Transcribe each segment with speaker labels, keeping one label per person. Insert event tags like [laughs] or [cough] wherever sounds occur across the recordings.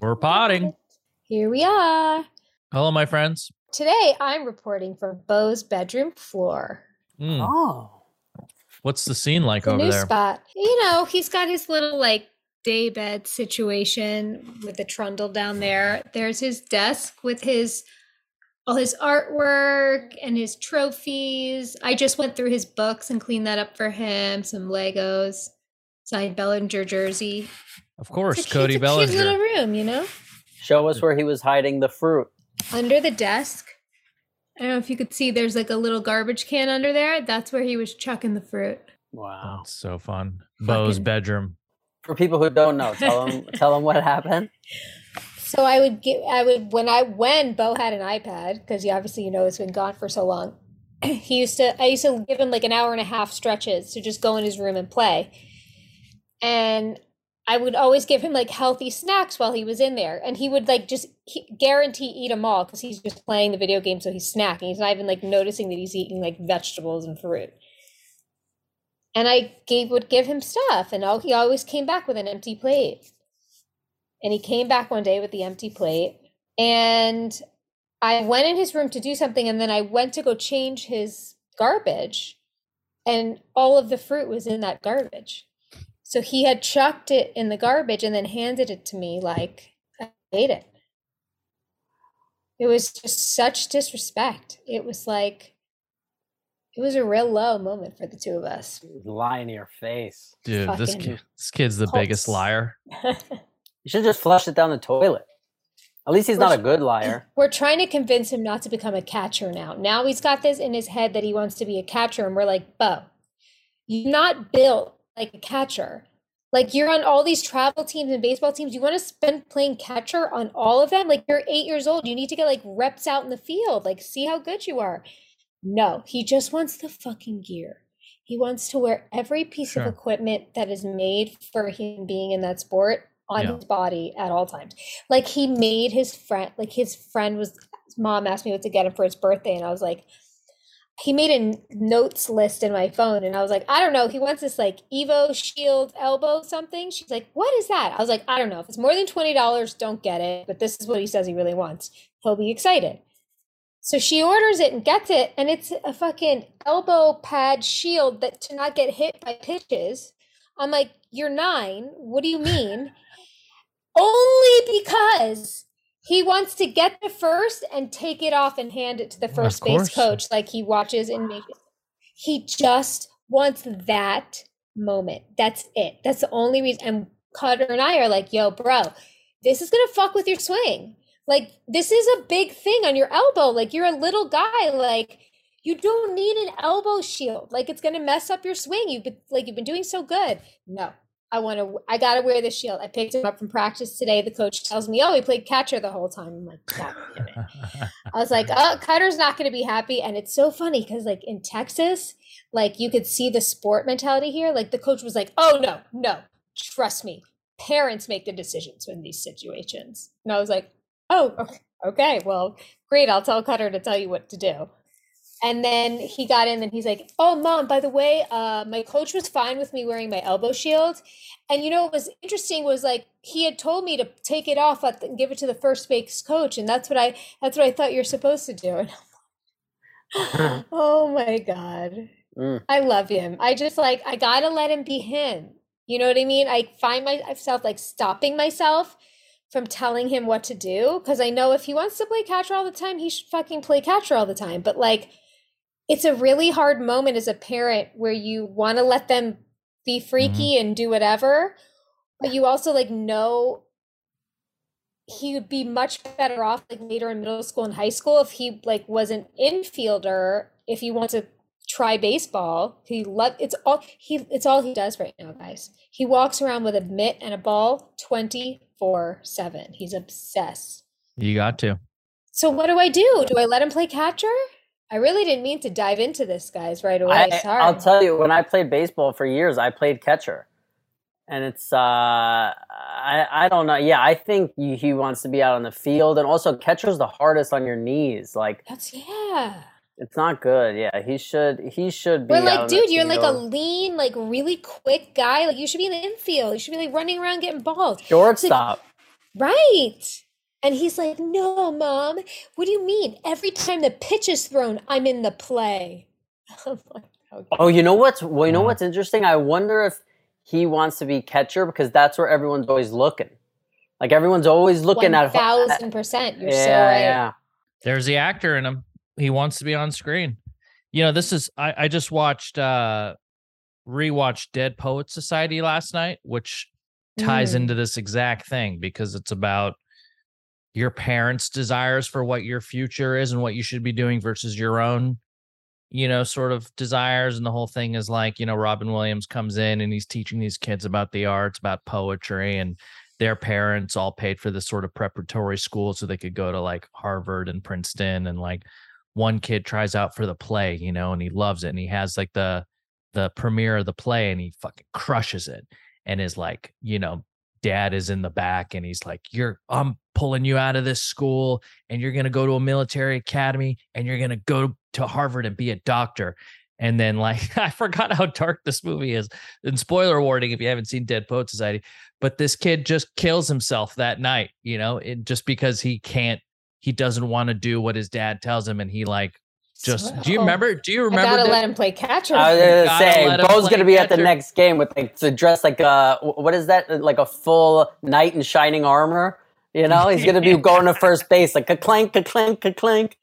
Speaker 1: We're potting.
Speaker 2: Here we are.
Speaker 1: Hello, my friends.
Speaker 2: Today I'm reporting from Bo's bedroom floor.
Speaker 1: Mm. Oh. What's the scene like the over
Speaker 2: new
Speaker 1: there?
Speaker 2: Spot. You know, he's got his little like daybed situation with the trundle down there. There's his desk with his all his artwork and his trophies. I just went through his books and cleaned that up for him, some Legos, signed Bellinger jersey.
Speaker 1: Of course, it's
Speaker 2: a, Cody
Speaker 1: it's a Bellinger.
Speaker 2: little room, you know.
Speaker 3: Show us where he was hiding the fruit.
Speaker 2: Under the desk. I don't know if you could see. There's like a little garbage can under there. That's where he was chucking the fruit.
Speaker 3: Wow, That's
Speaker 1: so fun. Bo's bedroom.
Speaker 3: For people who don't know, tell them [laughs] tell them what happened.
Speaker 2: So I would get I would when I when Bo had an iPad because you obviously you know it's been gone for so long. [clears throat] He used to I used to give him like an hour and a half stretches to just go in his room and play. And I would always give him like healthy snacks while he was in there, and he would like just guarantee eat them all because he's just playing the video game, so he's snacking. He's not even like noticing that he's eating like vegetables and fruit. And I gave would give him stuff, and all, he always came back with an empty plate. And he came back one day with the empty plate, and I went in his room to do something, and then I went to go change his garbage, and all of the fruit was in that garbage. So he had chucked it in the garbage and then handed it to me like I ate it. It was just such disrespect. It was like it was a real low moment for the two of us.
Speaker 3: Lie in your face,
Speaker 1: dude. this kid, this kid's the pulse. biggest liar.
Speaker 3: [laughs] you should just flush it down the toilet. At least he's we're, not a good liar.
Speaker 2: [clears throat] We're trying to convince him not to become a catcher now. Now he's got this in his head that he wants to be a catcher, and we're like, Bo, you're not built like a catcher. Like you're on all these travel teams and baseball teams. You want to spend playing catcher on all of them? Like you're eight years old. You need to get like reps out in the field. Like see how good you are. No, he just wants the fucking gear. He wants to wear every piece sure. of equipment that is made for him being in that sport on yeah. his body at all times. Like he made his friend, like his friend was, his mom asked me what to get him for his birthday. And I was like, he made a notes list in my phone and I was like, I don't know. He wants this like EvoShield elbow something. She's like, what is that? I was like, I don't know. If it's more than $20, don't get it. But this is what he says he really wants. He'll be excited. So she orders it and gets it. And it's a fucking elbow pad shield that to not get hit by pitches. I'm like, you're nine. What do you mean? [laughs] Only because he wants to get the first and take it off and hand it to the first base coach like he watches and makes he just wants that moment that's it that's the only reason and cutter and i are like yo bro this is gonna fuck with your swing like this is a big thing on your elbow like you're a little guy like you don't need an elbow shield like it's gonna mess up your swing you've been like you've been doing so good no I want to, I got to wear the shield. I picked him up from practice today. The coach tells me, oh, he played catcher the whole time. I'm like, God damn it. I was like, oh, Cutter's not going to be happy. And it's so funny because, like, in Texas, like, you could see the sport mentality here. Like, the coach was like, oh, no, no, trust me. Parents make the decisions in these situations. And I was like, oh, okay, well, great. I'll tell Cutter to tell you what to do. And then he got in and he's like, Oh, mom, by the way, uh, my coach was fine with me wearing my elbow shield. And you know, what was interesting was like, he had told me to take it off and give it to the first base coach. And that's what I, that's what I thought you're supposed to do. [laughs] [laughs] oh my God. Mm. I love him. I just like, I gotta let him be him. You know what I mean? I find myself like stopping myself from telling him what to do because I know if he wants to play catcher all the time, he should fucking play catcher all the time. But like, it's a really hard moment as a parent where you want to let them be freaky mm-hmm. and do whatever, but you also like know he would be much better off like later in middle school and high school if he like was an infielder if he wants to try baseball he love it's all he it's all he does right now guys he walks around with a mitt and a ball 24 7 he's obsessed
Speaker 1: you got to
Speaker 2: so what do i do do i let him play catcher I really didn't mean to dive into this, guys, right away. I, Sorry.
Speaker 3: I'll tell you, when I played baseball for years, I played catcher. And it's, uh, I, I don't know. Yeah, I think you, he wants to be out on the field. And also, catcher's the hardest on your knees. Like,
Speaker 2: that's, yeah.
Speaker 3: It's not good. Yeah, he should. He should be.
Speaker 2: We're like, dude, you're like a lean, like really quick guy. Like you should be in the infield. You should be like running around getting balls.
Speaker 3: Shortstop.
Speaker 2: Like, right. And he's like, No, mom, what do you mean? Every time the pitch is thrown, I'm in the play. [laughs] like, oh, okay.
Speaker 3: Oh, you know what's well, you know what's interesting? I wonder if he wants to be catcher because that's where everyone's always looking. Like everyone's always looking eh, 1, at
Speaker 2: thousand percent. You're
Speaker 3: yeah, so right. Yeah.
Speaker 1: There's the actor in him. He wants to be on screen. You know, this is I, I just watched uh rewatched Dead Poet Society last night, which ties mm. into this exact thing because it's about your parents' desires for what your future is and what you should be doing versus your own, you know, sort of desires. And the whole thing is like, you know, Robin Williams comes in and he's teaching these kids about the arts, about poetry, and their parents all paid for this sort of preparatory school so they could go to like Harvard and Princeton. And like one kid tries out for the play, you know, and he loves it. And he has like the, the premiere of the play and he fucking crushes it and is like, you know, dad is in the back and he's like, You're, I'm pulling you out of this school and you're going to go to a military academy and you're going to go to Harvard and be a doctor. And then, like, [laughs] I forgot how dark this movie is. And spoiler warning if you haven't seen Dead Poet Society, but this kid just kills himself that night, you know, it, just because he can't, he doesn't want to do what his dad tells him. And he, like, just do you remember? Oh. Do you remember? I
Speaker 2: gotta let him play catcher. I was gonna
Speaker 3: say Bo's gonna be catcher. at the next game with like to dress like a uh, what is that like a full knight in shining armor. You know he's gonna be [laughs] going to first base like a clank, a clank, a clank.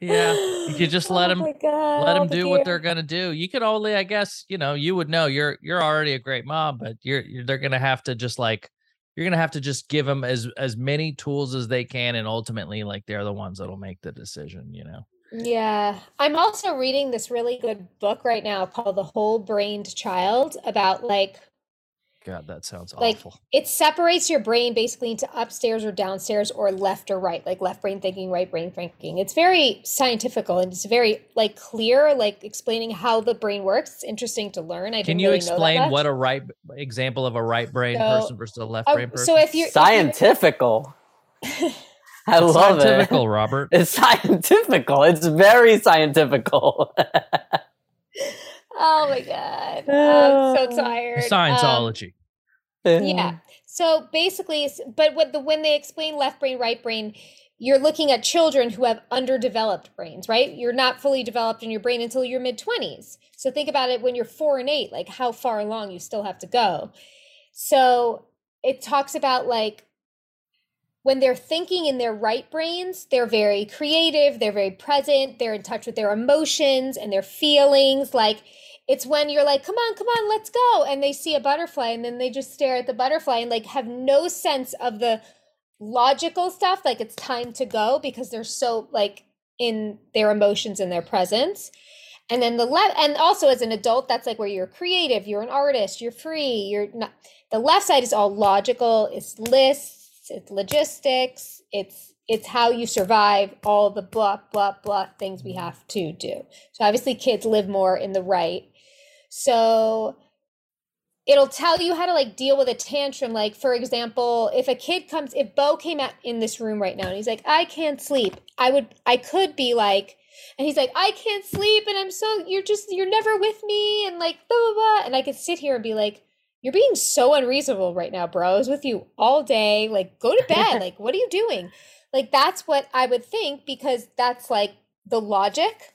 Speaker 1: Yeah, you [gasps] just let him. oh let him do what they're gonna do. You could only, I guess, you know, you would know. You're you're already a great mom, but you're, you're they're gonna have to just like you're gonna have to just give them as as many tools as they can, and ultimately, like they're the ones that'll make the decision. You know.
Speaker 2: Yeah. I'm also reading this really good book right now called The Whole Brained Child about like
Speaker 1: God, that sounds
Speaker 2: like,
Speaker 1: awful.
Speaker 2: It separates your brain basically into upstairs or downstairs or left or right, like left brain thinking, right brain thinking. It's very scientifical and it's very like clear, like explaining how the brain works. It's interesting to learn. I can you
Speaker 1: really explain what a right example of a right brain so, person versus a left oh, brain person? So if
Speaker 3: you're scientifical. If [laughs] you're, [laughs] I it's love
Speaker 1: scientifical, it. Robert.
Speaker 3: It's scientific. It's very scientific. [laughs] oh
Speaker 2: my god, oh, [sighs] I'm so tired.
Speaker 1: Scientology.
Speaker 2: Um, yeah. So basically, but the when they explain left brain, right brain, you're looking at children who have underdeveloped brains, right? You're not fully developed in your brain until your mid 20s. So think about it when you're four and eight, like how far along you still have to go. So it talks about like when they're thinking in their right brains, they're very creative, they're very present, they're in touch with their emotions and their feelings. Like it's when you're like, come on, come on, let's go. And they see a butterfly and then they just stare at the butterfly and like have no sense of the logical stuff. Like it's time to go because they're so like in their emotions and their presence. And then the left, and also as an adult, that's like where you're creative, you're an artist, you're free, you're not. The left side is all logical, it's lists it's logistics, it's it's how you survive all the blah blah blah things we mm-hmm. have to do. So obviously kids live more in the right. So it'll tell you how to like deal with a tantrum. Like, for example, if a kid comes, if Bo came out in this room right now and he's like, I can't sleep, I would, I could be like, and he's like, I can't sleep, and I'm so, you're just, you're never with me, and like, blah, blah, blah. And I could sit here and be like, you're being so unreasonable right now, bro. I was with you all day. Like, go to bed. [laughs] like, what are you doing? Like, that's what I would think because that's like the logic.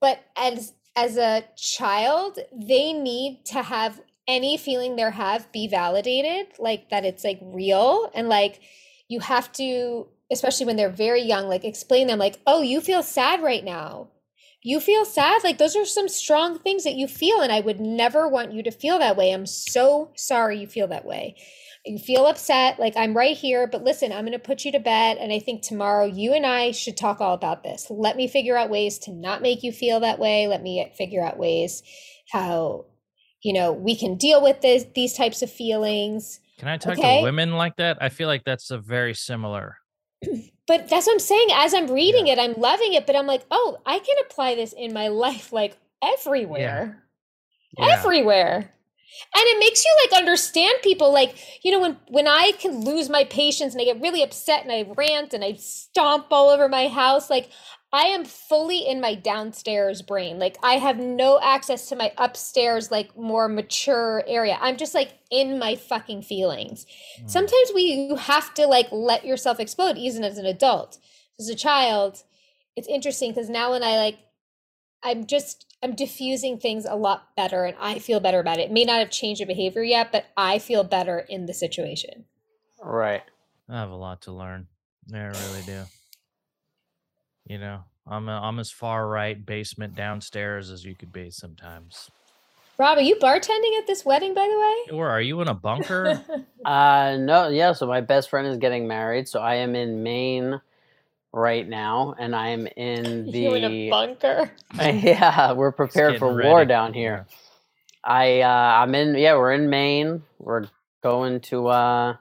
Speaker 2: But as as a child, they need to have any feeling they have be validated, like that it's like real and like you have to, especially when they're very young, like explain them like, oh, you feel sad right now you feel sad. Like those are some strong things that you feel. And I would never want you to feel that way. I'm so sorry you feel that way. You feel upset. Like I'm right here, but listen, I'm going to put you to bed. And I think tomorrow you and I should talk all about this. Let me figure out ways to not make you feel that way. Let me figure out ways how, you know, we can deal with this, these types of feelings.
Speaker 1: Can I talk okay? to women like that? I feel like that's a very similar
Speaker 2: [clears throat] but that's what I'm saying. As I'm reading yeah. it, I'm loving it, but I'm like, oh, I can apply this in my [laughs] life, like everywhere, yeah. Yeah. everywhere. And it makes you like understand people. Like, you know, when, when I can lose my patience and I get really upset and I rant and I stomp all over my house, like I am fully in my downstairs brain. Like I have no access to my upstairs, like more mature area. I'm just like in my fucking feelings. Mm. Sometimes we you have to like let yourself explode, even as an adult. As a child, it's interesting because now when I like I'm just I'm diffusing things a lot better and I feel better about it. It may not have changed your behavior yet, but I feel better in the situation.
Speaker 3: Right.
Speaker 1: I have a lot to learn. I really do. You know, I'm a, I'm as far right basement downstairs as you could be sometimes.
Speaker 2: Rob, are you bartending at this wedding, by the
Speaker 1: way? Or are you in a bunker?
Speaker 3: [laughs] uh, no, yeah. So my best friend is getting married, so I am in Maine right now, and I am in the [laughs] you
Speaker 2: in a bunker.
Speaker 3: [laughs] yeah, we're prepared for ready. war down here. I uh, I'm in. Yeah, we're in Maine. We're going to. Uh,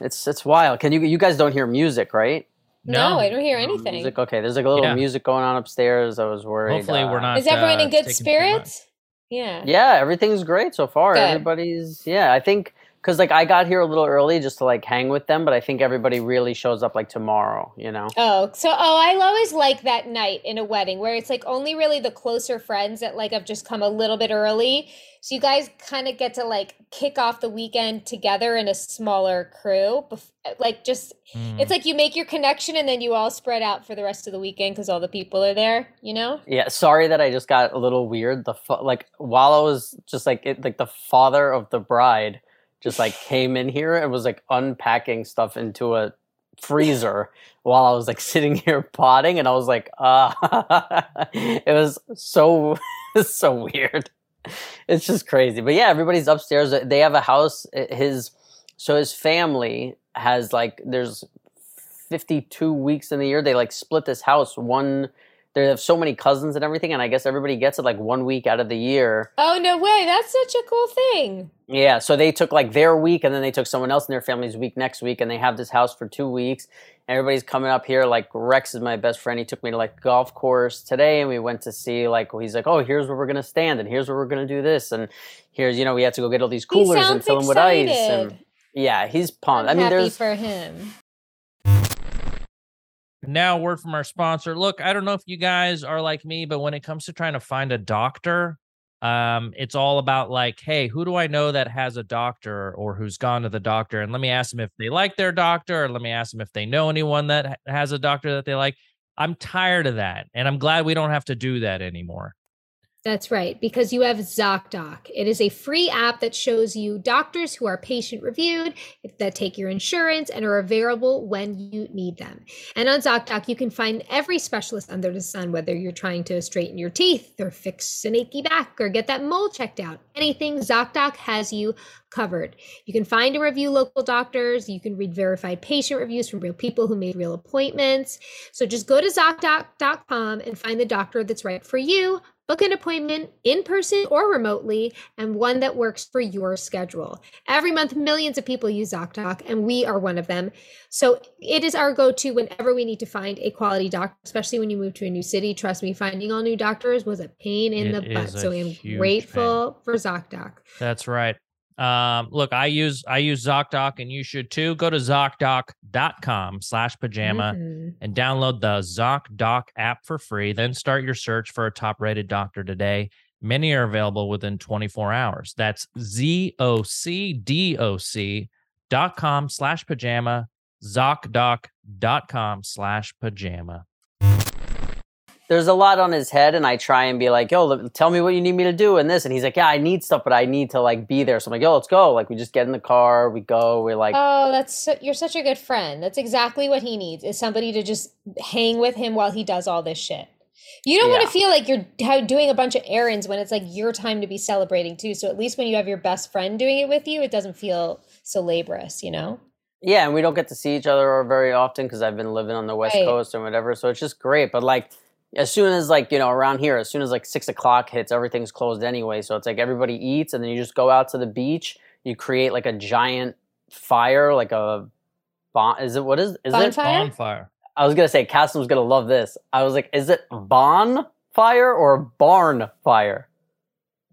Speaker 3: it's it's wild. Can you you guys don't hear music, right?
Speaker 2: No, no, I don't hear anything. Music.
Speaker 3: Okay, there's like a little yeah. music going on upstairs. I was worried.
Speaker 1: Hopefully, uh, we're not.
Speaker 2: Is everyone uh, in good spirits?
Speaker 3: Yeah. Yeah, everything's great so far. Good. Everybody's yeah. I think because like I got here a little early just to like hang with them, but I think everybody really shows up like tomorrow, you know.
Speaker 2: Oh, so oh, I always like that night in a wedding where it's like only really the closer friends that like have just come a little bit early, so you guys kind of get to like kick off the weekend together in a smaller crew. Like just, mm. it's like you make your connection and then you all spread out for the rest of the weekend because all the people are there, you know.
Speaker 3: Yeah, sorry that I just got a little weird. The like while I was just like it, like the father of the bride just like [sighs] came in here and was like unpacking stuff into a freezer [laughs] while I was like sitting here potting, and I was like, ah, uh, [laughs] it was so [laughs] so weird. It's just crazy. But yeah, everybody's upstairs. They have a house. His so his family has like there's 52 weeks in the year. They like split this house one they have so many cousins and everything, and I guess everybody gets it like one week out of the year.
Speaker 2: Oh no way! That's such a cool thing.
Speaker 3: Yeah, so they took like their week, and then they took someone else in their family's week next week, and they have this house for two weeks. Everybody's coming up here. Like Rex is my best friend. He took me to like golf course today, and we went to see like well, he's like, oh, here's where we're gonna stand, and here's where we're gonna do this, and here's you know we had to go get all these coolers and fill them with ice. And, yeah, he's pumped.
Speaker 2: I'm i mean, happy there's for him.
Speaker 1: Now, word from our sponsor. Look, I don't know if you guys are like me, but when it comes to trying to find a doctor, um, it's all about like, hey, who do I know that has a doctor or who's gone to the doctor? And let me ask them if they like their doctor, or let me ask them if they know anyone that has a doctor that they like. I'm tired of that. And I'm glad we don't have to do that anymore.
Speaker 2: That's right, because you have ZocDoc. It is a free app that shows you doctors who are patient reviewed, that take your insurance, and are available when you need them. And on ZocDoc, you can find every specialist under the sun, whether you're trying to straighten your teeth or fix an achy back or get that mole checked out. Anything, ZocDoc has you covered. You can find and review local doctors. You can read verified patient reviews from real people who made real appointments. So just go to ZocDoc.com and find the doctor that's right for you Book an appointment in person or remotely and one that works for your schedule. Every month, millions of people use ZocDoc, and we are one of them. So it is our go to whenever we need to find a quality doctor, especially when you move to a new city. Trust me, finding all new doctors was a pain in it the butt. So I'm grateful pain. for ZocDoc.
Speaker 1: That's right. Um, look, I use I use ZocDoc and you should too. Go to ZocDoc.com slash pajama mm-hmm. and download the ZocDoc app for free. Then start your search for a top rated doctor today. Many are available within 24 hours. That's Z-O-C-D-O-C dot com slash pajama, ZocDoc.com slash pajama
Speaker 3: there's a lot on his head, and I try and be like, yo, tell me what you need me to do and this. And he's like, yeah, I need stuff, but I need to like be there. So I'm like, yo, let's go. Like, we just get in the car, we go, we're like,
Speaker 2: oh, that's so, you're such a good friend. That's exactly what he needs is somebody to just hang with him while he does all this shit. You don't yeah. want to feel like you're doing a bunch of errands when it's like your time to be celebrating too. So at least when you have your best friend doing it with you, it doesn't feel so laborious, you know?
Speaker 3: Yeah, and we don't get to see each other very often because I've been living on the West right. Coast and whatever. So it's just great. But like, as soon as like you know around here as soon as like six o'clock hits everything's closed anyway so it's like everybody eats and then you just go out to the beach you create like a giant fire like a bon is it what is is bonfire? it
Speaker 1: bonfire
Speaker 3: i was gonna say was gonna love this i was like is it bonfire or barn fire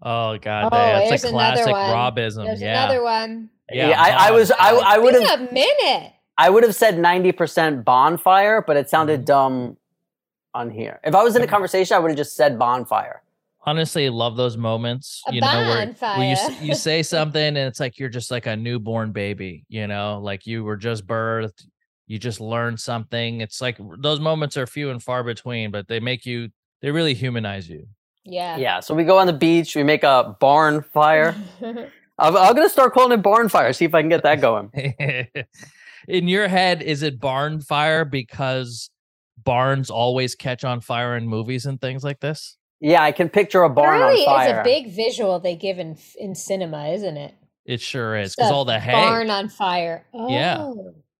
Speaker 1: oh god damn. Oh, a classic robism
Speaker 2: there's
Speaker 1: yeah.
Speaker 2: another one
Speaker 3: yeah, I, I, was i, I would
Speaker 2: have a minute i
Speaker 3: would have said 90% bonfire but it sounded mm-hmm. dumb on here. If I was in a conversation, I would have just said bonfire.
Speaker 1: Honestly, love those moments. A you know, where, where, you you say [laughs] something and it's like you're just like a newborn baby. You know, like you were just birthed. You just learned something. It's like those moments are few and far between, but they make you. They really humanize you.
Speaker 2: Yeah. Yeah.
Speaker 3: So we go on the beach. We make a barn fire. [laughs] I'm, I'm gonna start calling it barn fire. See if I can get that going.
Speaker 1: [laughs] in your head, is it barn fire because barns always catch on fire in movies and things like this?
Speaker 3: Yeah, I can picture a barn really on fire. It's a
Speaker 2: big visual they give in in cinema, isn't it?
Speaker 1: It sure is because all the hay. Barn
Speaker 2: on fire. Oh, yeah,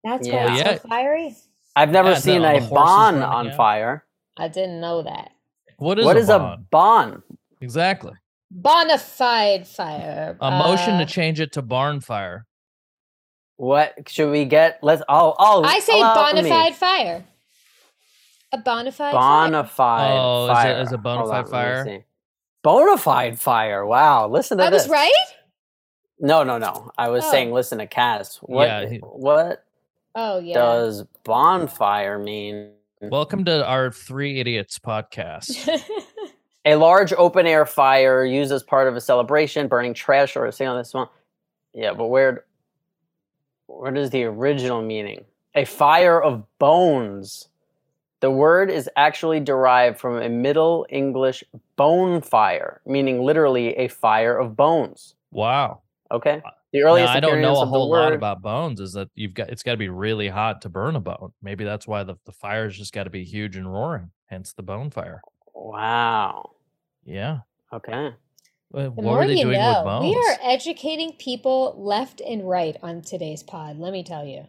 Speaker 2: that's yeah. cool. Oh, yeah. So fiery.
Speaker 3: I've never yeah, seen a barn on fire.
Speaker 2: I didn't know that.
Speaker 1: What is what a is a
Speaker 3: barn?
Speaker 1: Exactly.
Speaker 2: Bonafide fire. A
Speaker 1: uh, motion to uh, change it to barn fire.
Speaker 3: What should we get? Let's. Oh, oh. I
Speaker 2: say bonafide fire. A bonafide.
Speaker 3: Bonafide. Fire. Oh,
Speaker 1: fire. Is, it, is a bonafide fire?
Speaker 3: Bonafide
Speaker 1: fire.
Speaker 3: Wow. Listen to
Speaker 2: I
Speaker 3: this.
Speaker 2: I was right.
Speaker 3: No, no, no. I was oh. saying, listen to Cass. What? Yeah, he, what?
Speaker 2: Oh yeah. Does
Speaker 3: bonfire mean?
Speaker 1: Welcome to our Three Idiots podcast.
Speaker 3: [laughs] a large open air fire used as part of a celebration, burning trash or a on this one. Yeah, but where? Where does the original meaning? A fire of bones the word is actually derived from a Middle English "bone fire," meaning literally a fire of bones.
Speaker 1: Wow.
Speaker 3: Okay.
Speaker 1: The earliest now, I don't know a whole word, lot about bones is that you've got it's got to be really hot to burn a bone. Maybe that's why the, the fire's just got to be huge and roaring, hence the bone fire.
Speaker 3: Wow.
Speaker 1: Yeah.
Speaker 3: Okay.
Speaker 2: What the more you know, We are educating people left and right on today's pod, let me tell you.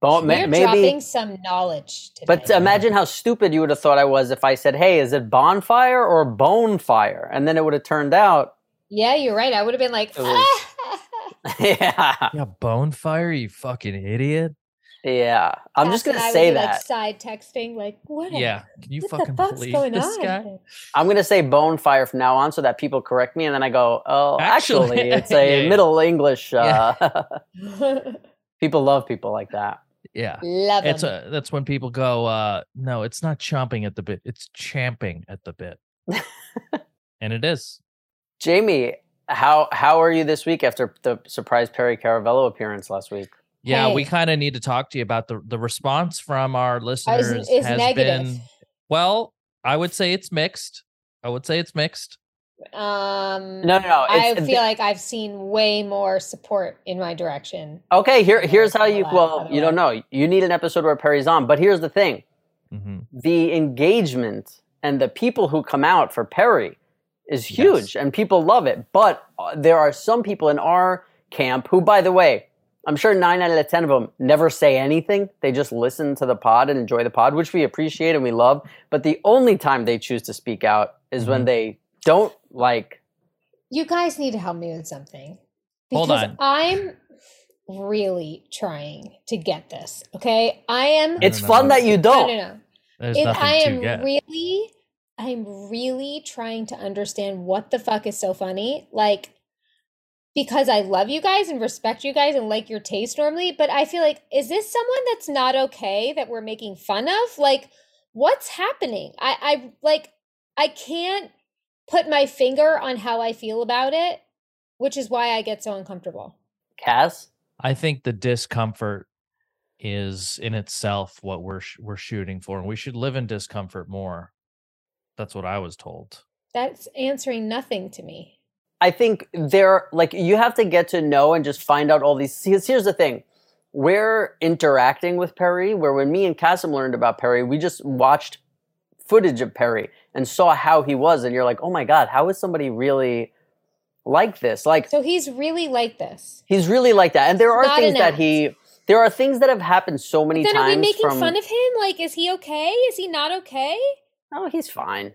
Speaker 2: But are maybe dropping some knowledge. Today.
Speaker 3: But imagine how stupid you would have thought I was if I said, "Hey, is it bonfire or bone fire?" And then it would have turned out.
Speaker 2: Yeah, you're right. I would have been like,
Speaker 1: was, [laughs] [laughs] "Yeah, yeah, bone fire, you fucking idiot."
Speaker 3: Yeah, I'm That's just gonna say that. Like
Speaker 2: side texting, like what?
Speaker 1: Yeah, can you fucking believe going this on? guy?
Speaker 3: I'm gonna say fire from now on, so that people correct me, and then I go, "Oh, actually, actually it's [laughs] a yeah, Middle yeah. English." Uh, yeah. People love people like that.
Speaker 1: Yeah.
Speaker 2: Love it's
Speaker 1: a that's when people go, uh, no, it's not chomping at the bit, it's champing at the bit. [laughs] and it is.
Speaker 3: Jamie, how how are you this week after the surprise Perry Caravello appearance last week?
Speaker 1: Yeah, hey. we kind of need to talk to you about the the response from our listeners. Is, is has negative. been well, I would say it's mixed. I would say it's mixed.
Speaker 2: Um, no, no, no. I feel like I've seen way more support in my direction.
Speaker 3: Okay, here, here's how you. Well, you don't know. You need an episode where Perry's on, but here's the thing: mm-hmm. the engagement and the people who come out for Perry is huge, yes. and people love it. But uh, there are some people in our camp who, by the way, I'm sure nine out of ten of them never say anything. They just listen to the pod and enjoy the pod, which we appreciate and we love. But the only time they choose to speak out is mm-hmm. when they don't like.
Speaker 2: You guys need to help me with something. Because Hold on. I'm really trying to get this. Okay. I am.
Speaker 3: It's fun that you don't.
Speaker 2: No, no, no. It, I am really, I'm really trying to understand what the fuck is so funny. Like, because I love you guys and respect you guys and like your taste normally, but I feel like, is this someone that's not okay that we're making fun of? Like, what's happening? I, I like, I can't put my finger on how I feel about it, which is why I get so uncomfortable.
Speaker 3: Cass,
Speaker 1: I think the discomfort is in itself what we're sh- we're shooting for, and we should live in discomfort more. That's what I was told.
Speaker 2: That's answering nothing to me.
Speaker 3: I think there, like, you have to get to know and just find out all these. Here's, here's the thing: we're interacting with Perry. Where when me and Cassim learned about Perry, we just watched footage of Perry and saw how he was and you're like oh my god how is somebody really like this like
Speaker 2: so he's really like this
Speaker 3: he's really like that and there are Not things that he there are things that have happened so many then times. Then are we making
Speaker 2: from, fun of him? Like, is he okay? Is he not okay?
Speaker 3: No, oh, he's fine.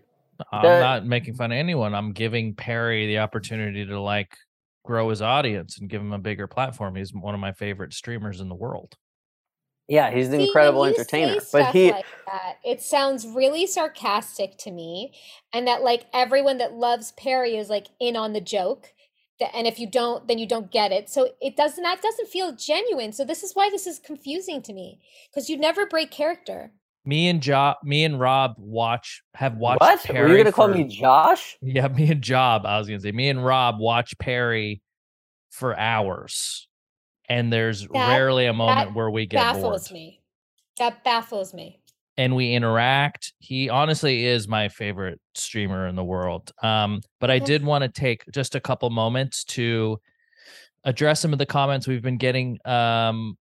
Speaker 1: I'm the, not making fun of anyone. I'm giving Perry the opportunity to like grow his audience and give him a bigger platform. He's one of my favorite streamers in the world.
Speaker 3: Yeah, he's an See, incredible entertainer.
Speaker 2: but he like that, it sounds really sarcastic to me and that like everyone that loves Perry is like in on the joke. And if you don't, then you don't get it. So it doesn't that doesn't feel genuine. So this is why this is confusing to me. Because you never break character.
Speaker 1: Me and Job, me and Rob watch have watched
Speaker 3: what? Perry. Were you gonna for, call me Josh?
Speaker 1: Yeah, [laughs] me and Job. I was gonna say me and Rob watch Perry for hours and there's that, rarely a moment where we get
Speaker 2: baffles bored. me. That baffles me.
Speaker 1: And we interact. He honestly is my favorite streamer in the world. Um, but I did want to take just a couple moments to address some of the comments we've been getting um,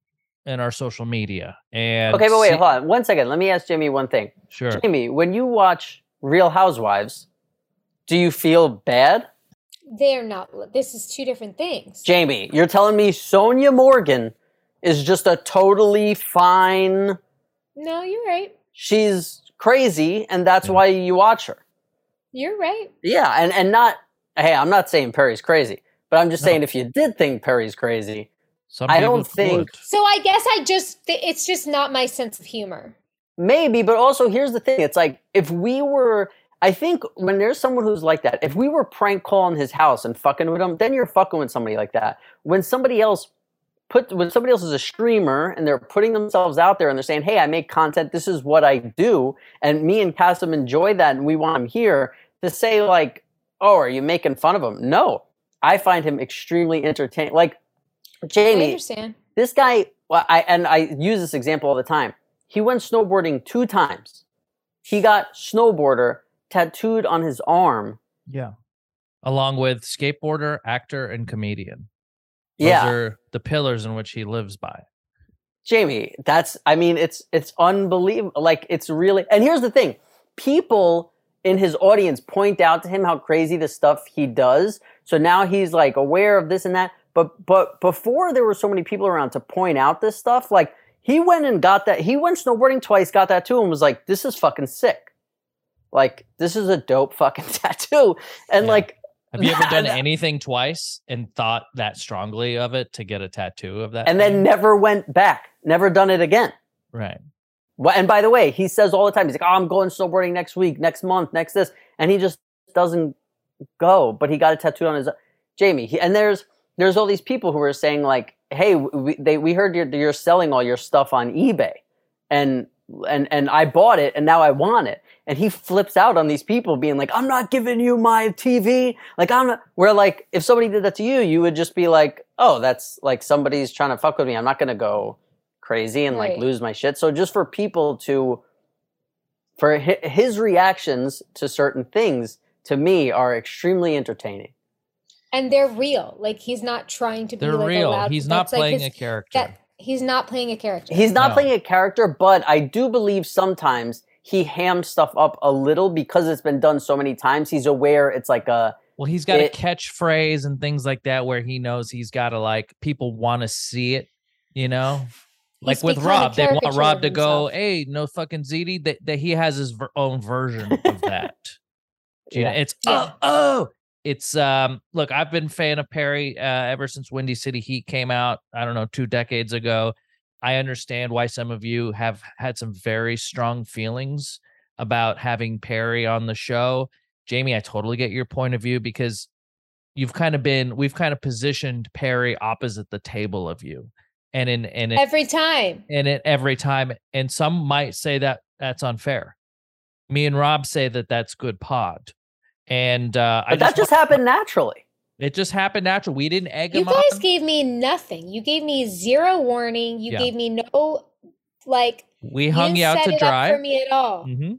Speaker 1: in our social media. And
Speaker 3: okay, but wait, see- hold on one second. Let me ask Jimmy one thing.
Speaker 1: Sure,
Speaker 3: Jimmy, when you watch Real Housewives, do you feel bad?
Speaker 2: They're not. This is two different things.
Speaker 3: Jamie, you're telling me Sonja Morgan is just a totally fine.
Speaker 2: No, you're right.
Speaker 3: She's crazy, and that's why you watch her.
Speaker 2: You're right.
Speaker 3: Yeah, and and not. Hey, I'm not saying Perry's crazy, but I'm just no. saying if you did think Perry's crazy, Some I don't think. Would.
Speaker 2: So I guess I just. It's just not my sense of humor.
Speaker 3: Maybe, but also here's the thing. It's like if we were I think when there's someone who's like that, if we were prank calling his house and fucking with him, then you're fucking with somebody like that. When somebody else put when somebody else is a streamer and they're putting themselves out there and they're saying, "Hey, I make content. This is what I do," and me and Cassim enjoy that and we want him here to say like, "Oh, are you making fun of him?" No, I find him extremely entertaining. Like Jamie, this guy. Well, I and I use this example all the time. He went snowboarding two times. He got snowboarder tattooed on his arm.
Speaker 1: Yeah. Along with skateboarder, actor, and comedian. Those yeah. are the pillars in which he lives by.
Speaker 3: Jamie, that's I mean, it's it's unbelievable. Like it's really and here's the thing. People in his audience point out to him how crazy the stuff he does. So now he's like aware of this and that. But but before there were so many people around to point out this stuff, like he went and got that he went snowboarding twice, got that too, and was like, This is fucking sick like this is a dope fucking [laughs] tattoo and yeah. like
Speaker 1: have you ever [laughs] done anything twice and thought that strongly of it to get a tattoo of
Speaker 3: that and thing? then never went back never done it again
Speaker 1: right
Speaker 3: well, and by the way he says all the time he's like oh i'm going snowboarding next week next month next this and he just doesn't go but he got a tattoo on his jamie he, and there's there's all these people who are saying like hey we, they, we heard you're, you're selling all your stuff on ebay and and and I bought it and now I want it. And he flips out on these people being like, I'm not giving you my TV. Like I'm not where like if somebody did that to you, you would just be like, Oh, that's like somebody's trying to fuck with me. I'm not gonna go crazy and right. like lose my shit. So just for people to for his reactions to certain things to me are extremely entertaining
Speaker 2: and they're real. Like he's not trying to be they're like real. Loud,
Speaker 1: he's not playing like his, a character. That,
Speaker 2: He's not playing a character.
Speaker 3: He's not no. playing a character, but I do believe sometimes he hams stuff up a little because it's been done so many times. He's aware it's like a
Speaker 1: well, he's got it, a catchphrase and things like that where he knows he's got to like people want to see it, you know. Like with Rob, they want Rob to go, "Hey, no fucking ZD." That, that he has his ver- own version of [laughs] that. yeah. You know, it's oh oh it's um look, I've been fan of Perry uh, ever since Windy City Heat came out. I don't know two decades ago. I understand why some of you have had some very strong feelings about having Perry on the show. Jamie, I totally get your point of view because you've kind of been we've kind of positioned Perry opposite the table of you. And in and in,
Speaker 2: every time.
Speaker 1: And it every time. And some might say that that's unfair. Me and Rob say that that's good pod. And uh, but
Speaker 3: I that just, just happened naturally.
Speaker 1: It just happened naturally. We didn't egg.
Speaker 2: You guys on. gave me nothing. You gave me zero warning. You yeah. gave me no like.
Speaker 1: We hung you, you out to dry
Speaker 2: for me at all. Mm-hmm.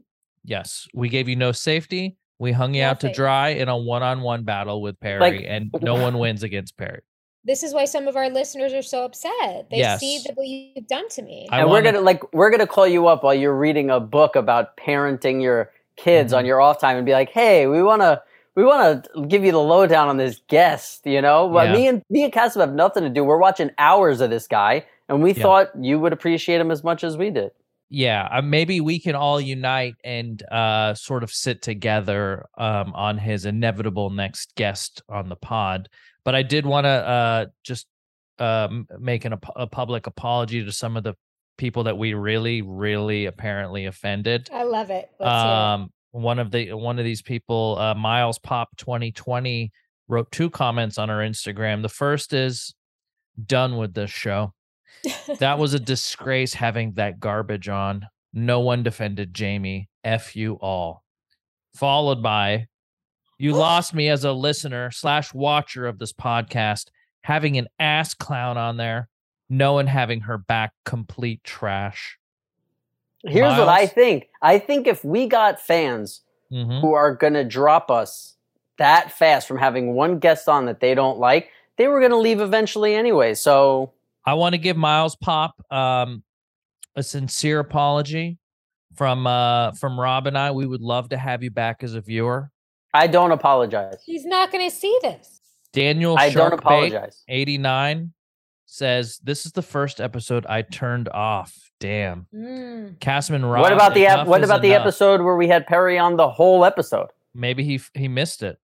Speaker 1: Yes, we gave you no safety. We hung you Nothing. out to dry in a one-on-one battle with Perry, like, and [laughs] no one wins against Perry.
Speaker 2: This is why some of our listeners are so upset. They yes. see what you've done to me.
Speaker 3: I and wanna... we're gonna like we're gonna call you up while you're reading a book about parenting your kids mm-hmm. on your off time and be like, "Hey, we want to." We want to give you the lowdown on this guest, you know. But yeah. me and me and Cassim have nothing to do. We're watching hours of this guy, and we yeah. thought you would appreciate him as much as we did
Speaker 1: yeah uh, maybe we can all unite and uh, sort of sit together um, on his inevitable next guest on the pod but i did want to uh, just uh, make an, a public apology to some of the people that we really, really apparently offended.
Speaker 2: I love it.
Speaker 1: Let's um, one of the one of these people, uh, Miles Pop 2020, wrote two comments on our Instagram. The first is done with this show. that was a [laughs] disgrace having that garbage on. No one defended Jamie. F you all. Followed by, you lost me as a listener slash watcher of this podcast, having an ass clown on there no one having her back complete trash.
Speaker 3: Here's Miles? what I think. I think if we got fans mm-hmm. who are going to drop us that fast from having one guest on that they don't like, they were going to leave eventually anyway. So
Speaker 1: I want to give Miles Pop um, a sincere apology from uh, from Rob and I. We would love to have you back as a viewer.
Speaker 3: I don't apologize.
Speaker 2: He's not going to see this.
Speaker 1: Daniel I Sharkbait, don't apologize. 89 says this is the first episode I turned off. Damn, mm.
Speaker 3: what about the ep- what about the enough. episode where we had Perry on the whole episode?
Speaker 1: Maybe he he missed it.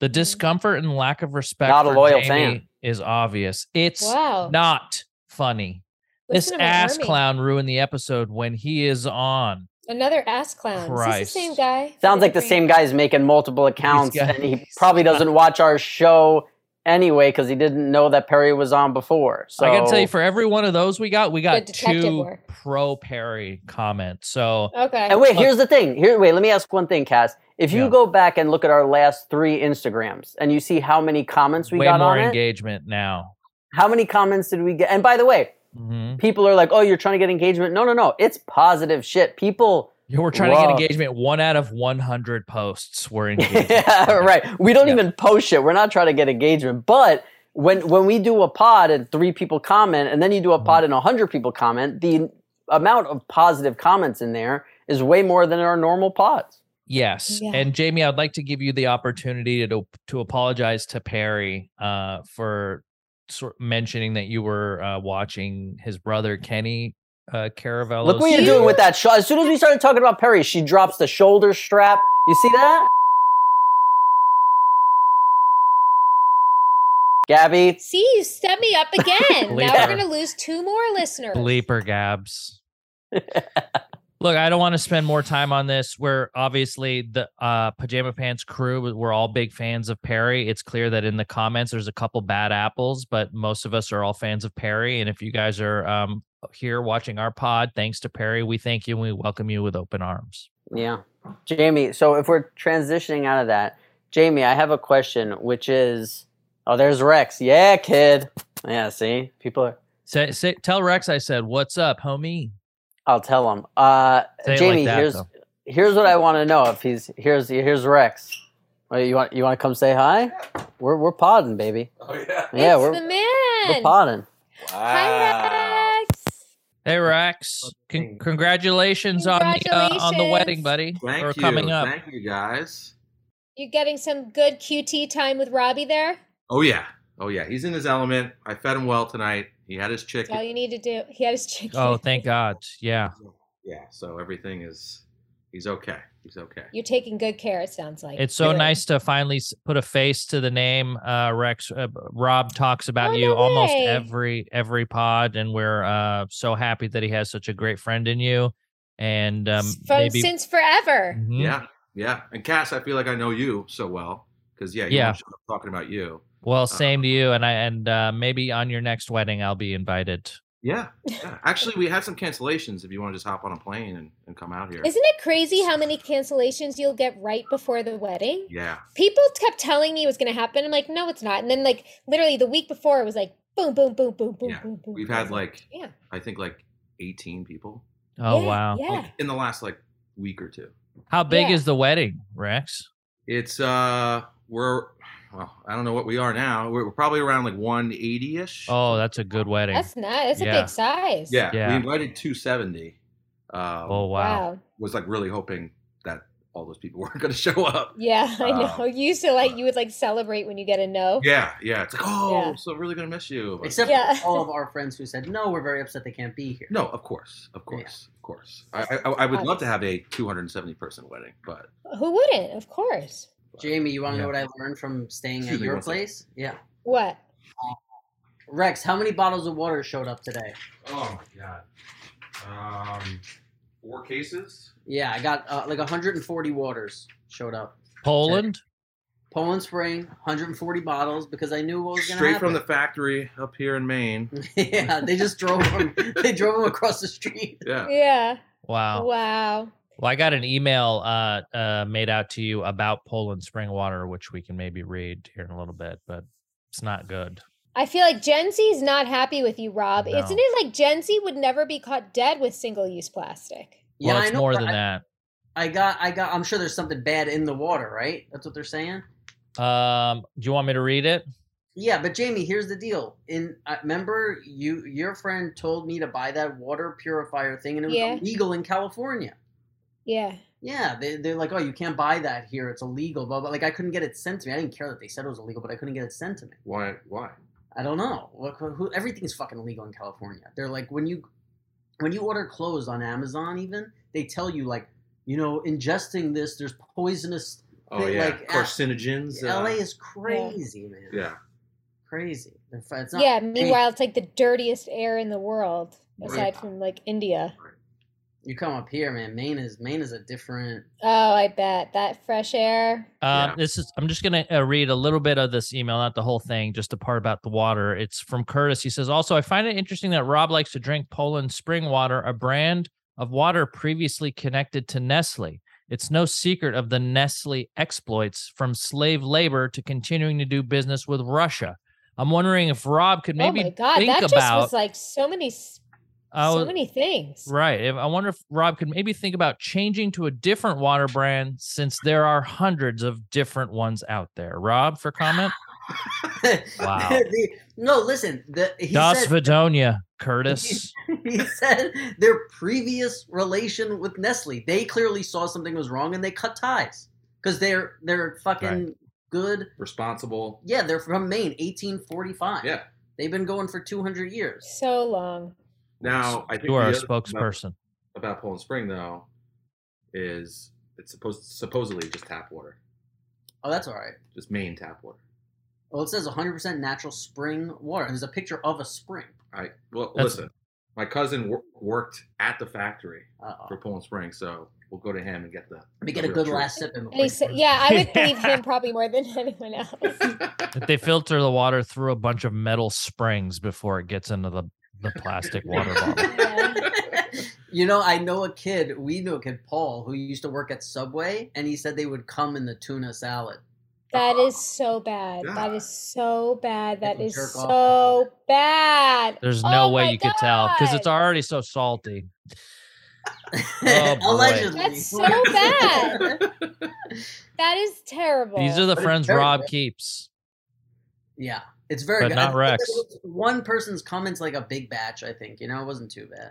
Speaker 1: The mm. discomfort and lack of respect not a loyal Jamie fan. is obvious. It's wow. not funny. this ass clown ruined the episode when he is on.
Speaker 2: Another ass clown. Christ. Is the same guy?
Speaker 3: Sounds like the same is making multiple accounts, got, and he probably [laughs] doesn't watch our show anyway because he didn't know that Perry was on before. So
Speaker 1: I can tell you for every one of those we got, we got two pro Perry comments. So
Speaker 2: okay.
Speaker 3: And wait, here's the thing. Here, wait, let me ask one thing, Cass. If you yeah. go back and look at our last three Instagrams and you see how many comments we Way got
Speaker 1: more on engagement
Speaker 3: it,
Speaker 1: now.
Speaker 3: How many comments did we get? And by the way, mm-hmm. people are like, "Oh, you're trying to get engagement." No, no, no. It's positive shit. People
Speaker 1: yeah, we're trying Whoa. to get engagement. One out of 100 posts were [laughs] engaged. yeah,
Speaker 3: right. We don't yeah. even post shit. We're not trying to get engagement. But when when we do a pod and three people comment, and then you do a mm-hmm. pod and 100 people comment, the amount of positive comments in there is way more than our normal pods.
Speaker 1: Yes. Yeah. And Jamie, I'd like to give you the opportunity to to apologize to Perry uh, for sort mentioning that you were uh, watching his brother Kenny uh, Caravello.
Speaker 3: Look what you're doing with that shot. As soon as we started talking about Perry, she drops the shoulder strap. You see that? Gabby.
Speaker 2: See, you set me up again. [laughs] now we're going to lose two more listeners.
Speaker 1: Bleeper Gabs. [laughs] Look, I don't want to spend more time on this. We're obviously the uh, Pajama Pants crew. We're all big fans of Perry. It's clear that in the comments, there's a couple bad apples, but most of us are all fans of Perry. And if you guys are um, here watching our pod. Thanks to Perry. We thank you and we welcome you with open arms.
Speaker 3: Yeah. Jamie, so if we're transitioning out of that, Jamie, I have a question, which is oh, there's Rex. Yeah, kid. Yeah, see? People are
Speaker 1: say, say tell Rex I said, What's up, homie? I'll
Speaker 3: tell him. Uh Jamie, like that, here's though. here's what I want to know. If he's here's here's Rex. You want you want to come say hi? We're we're podding, baby. Oh
Speaker 2: yeah. Yeah, it's we're the man.
Speaker 3: We're podding.
Speaker 2: Wow. Hi,
Speaker 1: Hey Rex, con- congratulations, congratulations, on the, uh, on the wedding, buddy. Thank you. coming up.
Speaker 4: Thank you guys.
Speaker 2: You getting some good QT time with Robbie there?
Speaker 4: Oh yeah. Oh yeah, he's in his element. I fed him well tonight. He had his chicken. That's
Speaker 2: all you need to do. He had his chicken.
Speaker 1: Oh, thank God. Yeah.
Speaker 4: Yeah, so everything is he's okay. He's okay.
Speaker 2: You're taking good care. It sounds like
Speaker 1: it's so good. nice to finally put a face to the name. Uh, Rex uh, Rob talks about oh, you no almost way. every every pod, and we're uh, so happy that he has such a great friend in you. And um, From,
Speaker 2: maybe... since forever. Mm-hmm.
Speaker 4: Yeah, yeah. And Cass, I feel like I know you so well because yeah, yeah, talking about you.
Speaker 1: Well, uh, same um, to uh, you, and I and uh, maybe on your next wedding I'll be invited
Speaker 4: yeah, yeah. [laughs] Actually, we had some cancellations if you want to just hop on a plane and, and come out here.
Speaker 2: Isn't it crazy how many cancellations you'll get right before the wedding?
Speaker 4: Yeah.
Speaker 2: People kept telling me it was going to happen. I'm like, no, it's not. And then, like, literally the week before, it was like, boom, boom, boom, boom, boom, yeah. boom, boom.
Speaker 4: We've had like, yeah. I think like 18 people.
Speaker 2: Oh,
Speaker 1: yeah,
Speaker 2: wow. Yeah. Like,
Speaker 4: in the last like week or two.
Speaker 1: How big yeah. is the wedding, Rex?
Speaker 4: It's, uh, we're, well, I don't know what we are now. We're, we're probably around like 180 ish.
Speaker 1: Oh, that's a good wedding.
Speaker 2: That's nice. It's yeah. a big size.
Speaker 4: Yeah, yeah. We invited 270.
Speaker 1: Um, oh, wow.
Speaker 4: Was like really hoping that all those people [laughs] weren't going to show up.
Speaker 2: Yeah, I know. Um, you used to like, you would like celebrate when you get a no.
Speaker 4: Yeah, yeah. It's like, oh, yeah. so really going to miss you.
Speaker 3: But, Except
Speaker 4: yeah.
Speaker 3: all of [laughs] our friends who said, no, we're very upset they can't be here.
Speaker 4: No, of course. Of course. Of course. I, I, I would Obviously. love to have a 270 person wedding, but.
Speaker 2: Who wouldn't? Of course.
Speaker 3: Jamie, you want to yeah. know what I learned from staying Excuse at your place? Second. Yeah.
Speaker 2: What?
Speaker 3: Uh, Rex, how many bottles of water showed up today?
Speaker 4: Oh God, um, four cases.
Speaker 3: Yeah, I got uh, like 140 waters showed up.
Speaker 1: Poland. Today.
Speaker 3: Poland Spring, 140 bottles because I knew what was going to happen. Straight
Speaker 4: from the [laughs] factory up here in Maine.
Speaker 3: yeah, they just drove them. [laughs] they drove them across the street.
Speaker 4: Yeah.
Speaker 2: Yeah.
Speaker 1: Wow.
Speaker 2: Wow.
Speaker 1: Well, I got an email uh, uh, made out to you about Poland spring water, which we can maybe read here in a little bit, but it's not good.
Speaker 2: I feel like Gen Z is not happy with you, Rob. No. Isn't it like Gen Z would never be caught dead with single use plastic?
Speaker 1: Yeah, well, it's know, more than I, that.
Speaker 3: I got, I got. I'm sure there's something bad in the water, right? That's what they're saying.
Speaker 1: Um, do you want me to read it?
Speaker 3: Yeah, but Jamie, here's the deal. In uh, remember, you your friend told me to buy that water purifier thing, and it was yeah. illegal in California.
Speaker 2: Yeah.
Speaker 3: Yeah, they, they're like, oh, you can't buy that here. It's illegal. But, but like, I couldn't get it sent to me. I didn't care that they said it was illegal, but I couldn't get it sent to me.
Speaker 4: Why? Why?
Speaker 3: I don't know. Look, who, everything's fucking illegal in California. They're like, when you when you order clothes on Amazon, even they tell you like, you know, ingesting this, there's poisonous.
Speaker 4: Oh thing, yeah, like, carcinogens.
Speaker 3: Uh, LA is crazy,
Speaker 4: yeah.
Speaker 3: man.
Speaker 4: Yeah,
Speaker 3: crazy.
Speaker 2: Not, yeah. Meanwhile, hey, it's like the dirtiest air in the world, aside right. from like India
Speaker 3: you come up here, man. Maine is Maine is a different.
Speaker 2: Oh, I bet that fresh air.
Speaker 1: Um, yeah. This is. I'm just gonna uh, read a little bit of this email, not the whole thing, just the part about the water. It's from Curtis. He says, also, I find it interesting that Rob likes to drink Poland spring water, a brand of water previously connected to Nestle. It's no secret of the Nestle exploits from slave labor to continuing to do business with Russia. I'm wondering if Rob could oh maybe oh my God, think that just about was
Speaker 2: like so many i so many things.
Speaker 1: Right. I wonder if Rob could maybe think about changing to a different water brand since there are hundreds of different ones out there. Rob, for comment.
Speaker 3: wow. [laughs] The, no, listen. The,
Speaker 1: das said, Vidonia, [laughs] Curtis.
Speaker 3: He, he said their previous relation with Nestle, they clearly saw something was wrong and they cut ties because they're they're fucking right. good,
Speaker 4: responsible.
Speaker 3: Yeah, they're from Maine, 1845.
Speaker 4: Yeah.
Speaker 3: They've been going for 200 years.
Speaker 2: So long.
Speaker 4: Now, I think you
Speaker 1: are a spokesperson
Speaker 4: about, about Poland Spring though is it's supposed supposedly just tap water.
Speaker 3: Oh, that's all right.
Speaker 4: Just main tap water.
Speaker 3: Well, it says 100% natural spring water. There's a picture of a spring.
Speaker 4: I well that's, listen. My cousin worked at the factory uh-oh. for Poland Spring, so we'll go to him and get the. Let
Speaker 3: me get a good truth. last sip. And and
Speaker 2: said, yeah, I would believe him [laughs] probably more than [laughs] anyone else. [laughs]
Speaker 1: they filter the water through a bunch of metal springs before it gets into the the plastic [laughs] water bottle.
Speaker 3: you know, I know a kid, we knew a kid, Paul, who used to work at Subway, and he said they would come in the tuna salad.
Speaker 2: That is so bad. Yeah. That is so bad. That is so bad.
Speaker 1: There's oh no oh way you God. could tell because it's already so salty.
Speaker 3: [laughs] oh, Allegedly.
Speaker 2: That's so bad. [laughs] that is terrible.
Speaker 1: These are the friends Rob keeps.
Speaker 3: Yeah. It's very
Speaker 1: but good. not Rex.
Speaker 3: One person's comments like a big batch. I think you know it wasn't too bad.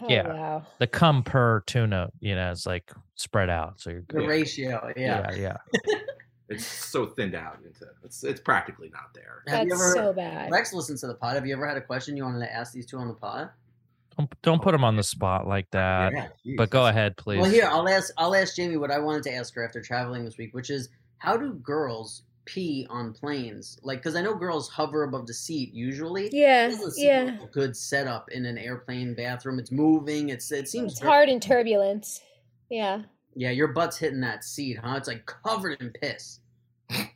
Speaker 1: Oh, yeah, wow. the cum per tuna, you know, it's like spread out, so you're
Speaker 3: good. The ratio,
Speaker 1: yeah, yeah.
Speaker 4: yeah. [laughs] it's so thinned out into it's it's practically not there.
Speaker 2: That's ever, so bad.
Speaker 3: Rex listens to the pod. Have you ever had a question you wanted to ask these two on the pod?
Speaker 1: Don't, don't put them on the spot like oh, that. Yeah, but go ahead, please.
Speaker 3: Well, here I'll ask I'll ask Jamie what I wanted to ask her after traveling this week, which is how do girls pee on planes. Like, because I know girls hover above the seat usually.
Speaker 2: Yeah, yeah.
Speaker 3: good setup in an airplane bathroom. It's moving. It's it seems
Speaker 2: it's hard in turbulence. Yeah.
Speaker 3: Yeah, your butt's hitting that seat, huh? It's like covered in piss.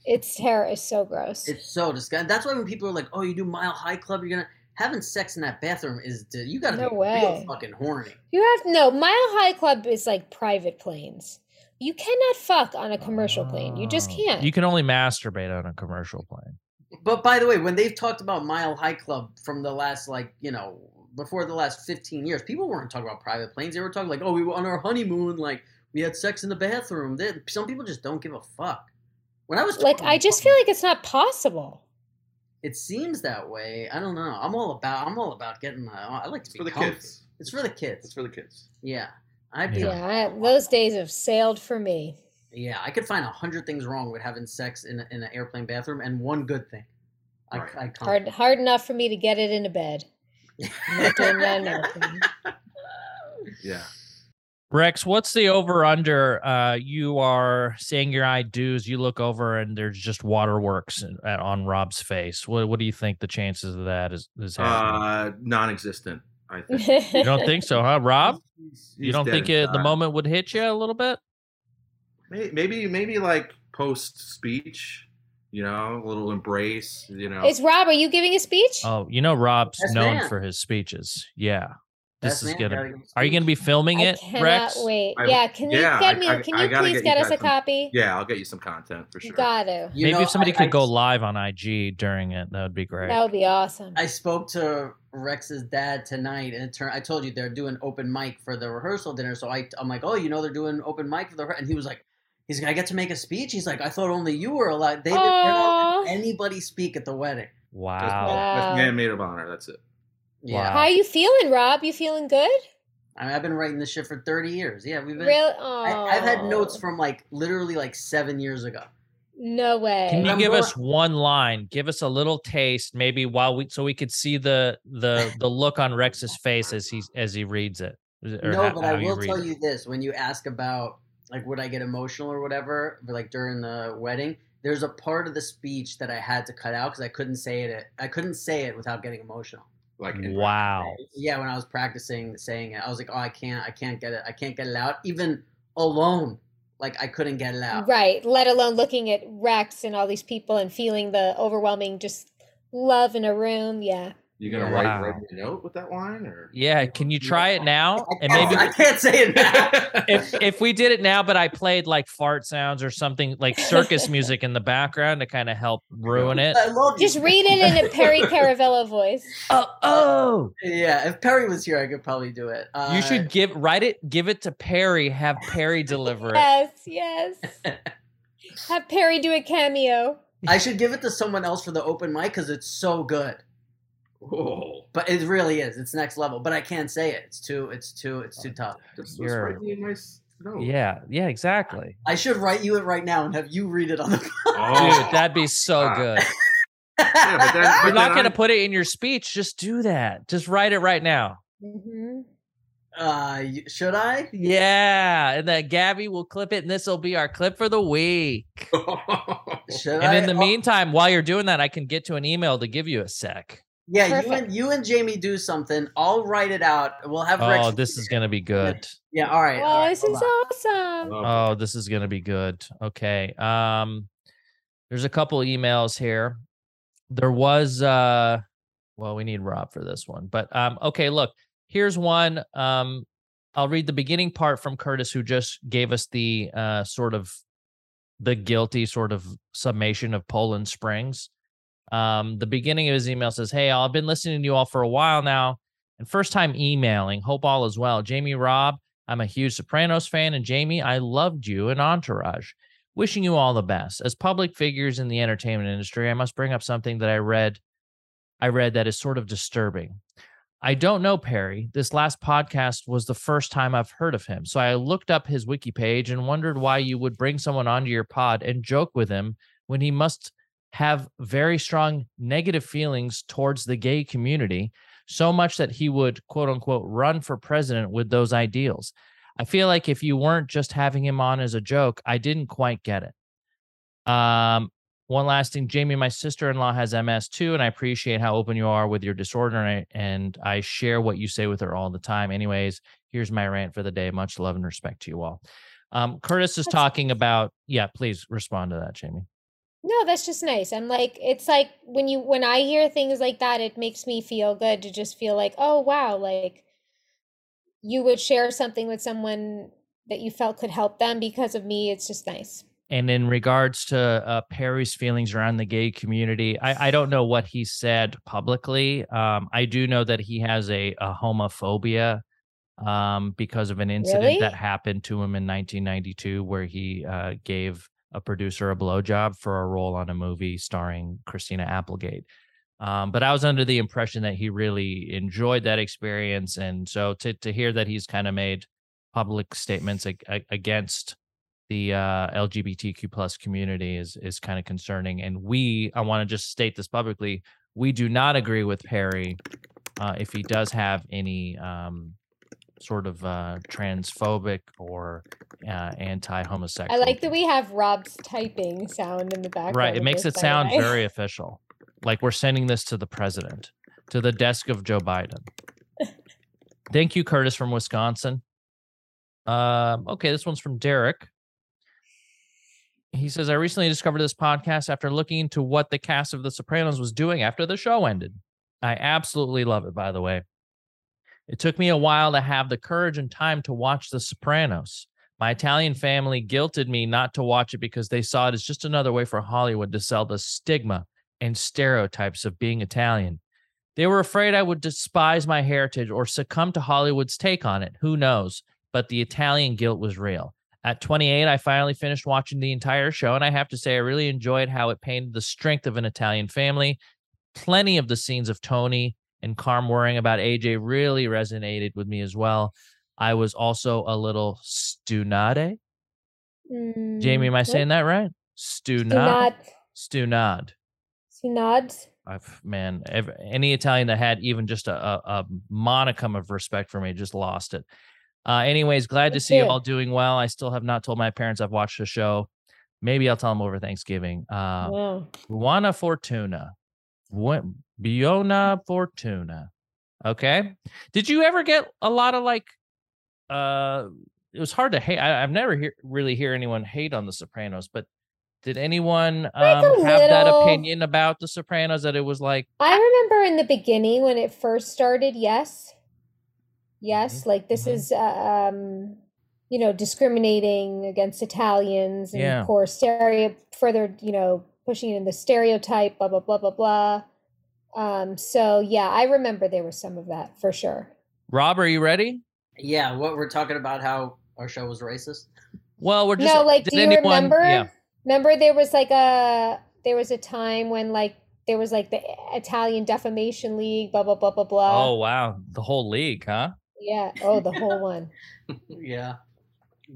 Speaker 2: It's terror. It's so gross.
Speaker 3: It's so disgusting. That's why when people are like, "Oh, you do Mile High Club, you're gonna." having sex in that bathroom is you gotta no be way. real fucking horny.
Speaker 2: You have no Mile High Club is like private planes you cannot fuck on a commercial plane. You just oh. can't.
Speaker 1: You can only masturbate on a commercial plane.
Speaker 3: But by the way, when they've talked about Mile High Club from the last, like, you know, before the last 15 years, people weren't talking about private planes. They were talking like, oh, we were on our honeymoon, like, we had sex in the bathroom. They, some people just don't give a fuck.
Speaker 2: When I was like, I just feel like it's not possible.
Speaker 3: It seems that way. I don't know. I'm all about. I'm all about getting. Uh, I like to it's be for the comfy. kids. It's for the kids.
Speaker 4: It's for the kids.
Speaker 3: Yeah.
Speaker 2: I'd be yeah, like, I, those days have sailed for me.
Speaker 3: Yeah, I could find a hundred things wrong with having sex in, a, in an airplane bathroom, and one good thing.
Speaker 2: I, right. I, I hard hard enough for me to get it into bed. [laughs]
Speaker 4: yeah.
Speaker 1: Rex, what's the over under? Uh, you are saying your eye do's. You look over and there's just waterworks on Rob's face. What What do you think the chances of that is? is
Speaker 4: happening? Uh, non-existent. I [laughs] think. you
Speaker 1: don't think so, huh, Rob? He's, he's you don't think it, the moment would hit you a little bit?
Speaker 4: Maybe, maybe like post speech, you know, a little embrace, you know.
Speaker 2: Is Rob? Are you giving a speech?
Speaker 1: Oh, you know, Rob's known man. for his speeches. Yeah. This is good. gonna. Are you gonna be filming it, Rex?
Speaker 2: Wait, I, yeah. Can yeah, you get me? I, can you please get, get you us a some, copy?
Speaker 4: Yeah, I'll get you some content for sure.
Speaker 2: gotta.
Speaker 1: Maybe know, if somebody could go live on IG during it, that would be great.
Speaker 2: That would be awesome. I
Speaker 3: spoke to Rex's dad tonight, and it turned. I told you they're doing open mic for the rehearsal dinner, so I, I'm like, oh, you know, they're doing open mic for the, and he was like, he's gonna get to make a speech. He's like, I thought only you were allowed. They didn't let anybody speak at the wedding.
Speaker 4: Wow, man with maid of honor. That's it.
Speaker 2: Yeah. Wow. How you feeling, Rob? You feeling good?
Speaker 3: I have been writing this shit for 30 years. Yeah, we've been. Really? I, have had notes from like literally like seven years ago.
Speaker 2: No way.
Speaker 1: Can you I'm give more- us one line? Give us a little taste, maybe while we so we could see the the the look on Rex's face as he as he reads it.
Speaker 3: no, how, but I will tell it. you this: when you ask about like would I get emotional or whatever, like during the wedding, there's a part of the speech that I had to cut out because I couldn't say it. I couldn't say it without getting emotional.
Speaker 1: Like wow.
Speaker 3: Yeah, when I was practicing saying it, I was like, oh, I can't, I can't get it, I can't get it out, even alone like I couldn't get it out.
Speaker 2: Right. Let alone looking at Rex and all these people and feeling the overwhelming just love in a room. Yeah.
Speaker 4: You gonna write, wow. write a note with that line, or
Speaker 1: yeah? Can you try it now? And
Speaker 3: maybe I can't say it now. [laughs]
Speaker 1: if if we did it now, but I played like fart sounds or something like circus [laughs] music in the background to kind of help ruin it.
Speaker 2: Just read it in a Perry [laughs] Caravello voice.
Speaker 1: Oh, oh,
Speaker 3: yeah. If Perry was here, I could probably do it.
Speaker 1: Uh, you should uh, give write it, give it to Perry, have Perry deliver it.
Speaker 2: Yes, yes. have Perry do a cameo.
Speaker 3: I should give it to someone else for the open mic because it's so good. Whoa. But it really is. It's next level. But I can't say it. It's too. It's too. It's too oh, tough. Just, just write
Speaker 1: me a nice note. Yeah. Yeah. Exactly.
Speaker 3: I should write you it right now and have you read it on the. Oh.
Speaker 1: [laughs] Dude, that'd be so ah. good. [laughs] yeah, but then, You're not going to put it in your speech. Just do that. Just write it right now.
Speaker 3: Mm-hmm. Uh, should I?
Speaker 1: Yeah, and then Gabby will clip it, and this will be our clip for the week. [laughs] should and I? in the oh. meantime, while you're doing that, I can get to an email to give you a sec.
Speaker 3: Yeah, Perfect. you and you and Jamie do something. I'll write it out. We'll have.
Speaker 1: Rex oh, this is gonna be [laughs] good.
Speaker 3: Yeah. All right. Oh, all right, this
Speaker 2: is on. awesome. Oh,
Speaker 1: this is gonna be good. Okay. Um, there's a couple emails here. There was uh, well, we need Rob for this one, but um, okay. Look, here's one. Um, I'll read the beginning part from Curtis, who just gave us the uh sort of the guilty sort of summation of Poland Springs. Um, the beginning of his email says, Hey, I've been listening to you all for a while now and first time emailing. Hope all is well. Jamie Robb, I'm a huge Sopranos fan. And Jamie, I loved you in Entourage. Wishing you all the best. As public figures in the entertainment industry, I must bring up something that I read. I read that is sort of disturbing. I don't know Perry. This last podcast was the first time I've heard of him. So I looked up his wiki page and wondered why you would bring someone onto your pod and joke with him when he must have very strong negative feelings towards the gay community, so much that he would, quote unquote, run for president with those ideals. I feel like if you weren't just having him on as a joke, I didn't quite get it. Um, one last thing, Jamie, my sister-in-law has MS too, and I appreciate how open you are with your disorder, and I, and I share what you say with her all the time. Anyways, here's my rant for the day. Much love and respect to you all. Um, Curtis is talking about, yeah, please respond to that, Jamie.
Speaker 2: No, that's just nice. I'm like, it's like when you when I hear things like that, it makes me feel good to just feel like, oh wow, like you would share something with someone that you felt could help them because of me. It's just nice.
Speaker 1: And in regards to uh, Perry's feelings around the gay community, I, I don't know what he said publicly. Um, I do know that he has a, a homophobia um, because of an incident really? that happened to him in 1992 where he uh, gave a producer a blowjob for a role on a movie starring Christina Applegate. Um, but I was under the impression that he really enjoyed that experience, and so to to hear that he's kind of made public statements ag- against the uh, LGBTQ plus community is is kind of concerning. And we, I want to just state this publicly, we do not agree with Perry uh, if he does have any um, sort of uh, transphobic or uh, anti-homosexual.
Speaker 2: I like that we have Rob's typing sound in the background.
Speaker 1: Right, it makes it sound way. [laughs] very official. Like we're sending this to the president, to the desk of Joe Biden. Thank you, Curtis from Wisconsin. Um, okay, this one's from Derek. He says, I recently discovered this podcast after looking into what the cast of The Sopranos was doing after the show ended. I absolutely love it, by the way. It took me a while to have the courage and time to watch The Sopranos. My Italian family guilted me not to watch it because they saw it as just another way for Hollywood to sell the stigma and stereotypes of being Italian. They were afraid I would despise my heritage or succumb to Hollywood's take on it. Who knows? But the Italian guilt was real. At 28, I finally finished watching the entire show, and I have to say, I really enjoyed how it painted the strength of an Italian family. Plenty of the scenes of Tony and Carm worrying about AJ really resonated with me as well. I was also a little stunade. Mm, Jamie, am I mm, saying that right? Stunad. Stunad.
Speaker 2: Stunad.
Speaker 1: I've, man, every, any Italian that had even just a, a, a, monicum of respect for me just lost it. Uh, anyways, glad That's to see it. you all doing well. I still have not told my parents I've watched the show. Maybe I'll tell them over Thanksgiving. Uh, Juana Fortuna. What Biona Fortuna. Okay. Did you ever get a lot of like uh it was hard to hate I, have never hear, really hear anyone hate on the Sopranos, but did anyone um, have little... that opinion about the Sopranos that it was like
Speaker 2: I remember in the beginning when it first started, yes. Mm-hmm, yes, mm-hmm. like this mm-hmm. is uh, um you know, discriminating against Italians and yeah. of course stereo further, you know, pushing in the stereotype, blah blah blah blah blah. Um, so yeah, I remember there was some of that for sure.
Speaker 1: Rob, are you ready?
Speaker 3: Yeah, what we're talking about how our show was racist.
Speaker 1: Well, we're just
Speaker 2: no like. Do you anyone, remember? Yeah. Remember there was like a there was a time when like there was like the Italian Defamation League, blah blah blah blah blah.
Speaker 1: Oh wow, the whole league, huh?
Speaker 2: Yeah. Oh, the whole one.
Speaker 3: [laughs] yeah.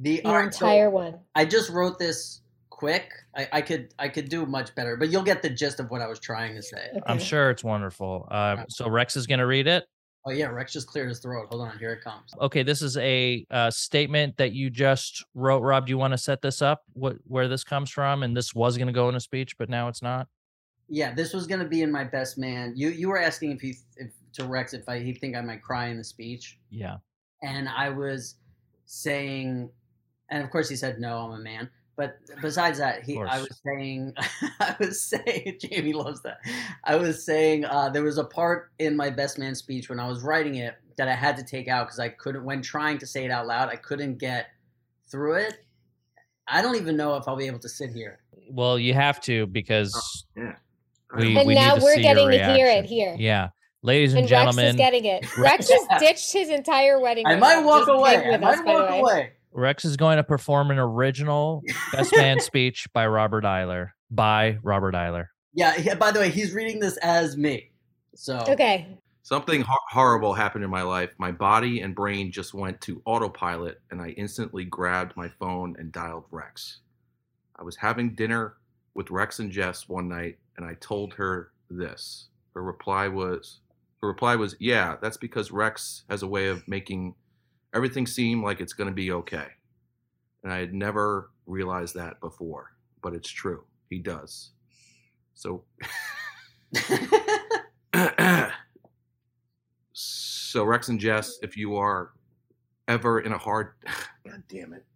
Speaker 3: The,
Speaker 2: the entire one.
Speaker 3: I just wrote this quick. I, I, could I could do much better, but you'll get the gist of what I was trying to say. Okay.
Speaker 1: I'm sure it's wonderful. Uh, so Rex is going to read it.
Speaker 3: Oh yeah, Rex just cleared his throat. Hold on, here it comes.
Speaker 1: Okay, this is a uh, statement that you just wrote, Rob. Do you want to set this up? What where this comes from? And this was going to go in a speech, but now it's not.
Speaker 3: Yeah, this was going to be in my best man. You you were asking if he if, to Rex if I he think I might cry in the speech.
Speaker 1: Yeah,
Speaker 3: and I was saying, and of course he said no. I'm a man, but besides that, he, [laughs] I was saying, I was saying, Jamie loves that. I was saying uh, there was a part in my best man speech when I was writing it that I had to take out because I couldn't, when trying to say it out loud, I couldn't get through it. I don't even know if I'll be able to sit here.
Speaker 1: Well, you have to because oh, yeah.
Speaker 2: we, and we now we're getting to hear it here.
Speaker 1: Yeah. Ladies and, and gentlemen,
Speaker 2: Rex is getting it. [laughs] Rex just [laughs] ditched his entire wedding.
Speaker 3: I might walk away. I might walk away.
Speaker 1: Rex is going to perform an original best man [laughs] speech by Robert Iler. By Robert Iler.
Speaker 3: Yeah, yeah. By the way, he's reading this as me. So
Speaker 2: okay.
Speaker 4: Something ho- horrible happened in my life. My body and brain just went to autopilot, and I instantly grabbed my phone and dialed Rex. I was having dinner with Rex and Jess one night, and I told her this. Her reply was, her reply was, "Yeah, that's because Rex has a way of making everything seemed like it's going to be okay. And I had never realized that before, but it's true. He does. So [laughs] [clears throat] So Rex and Jess, if you are ever in a hard [sighs] God damn it.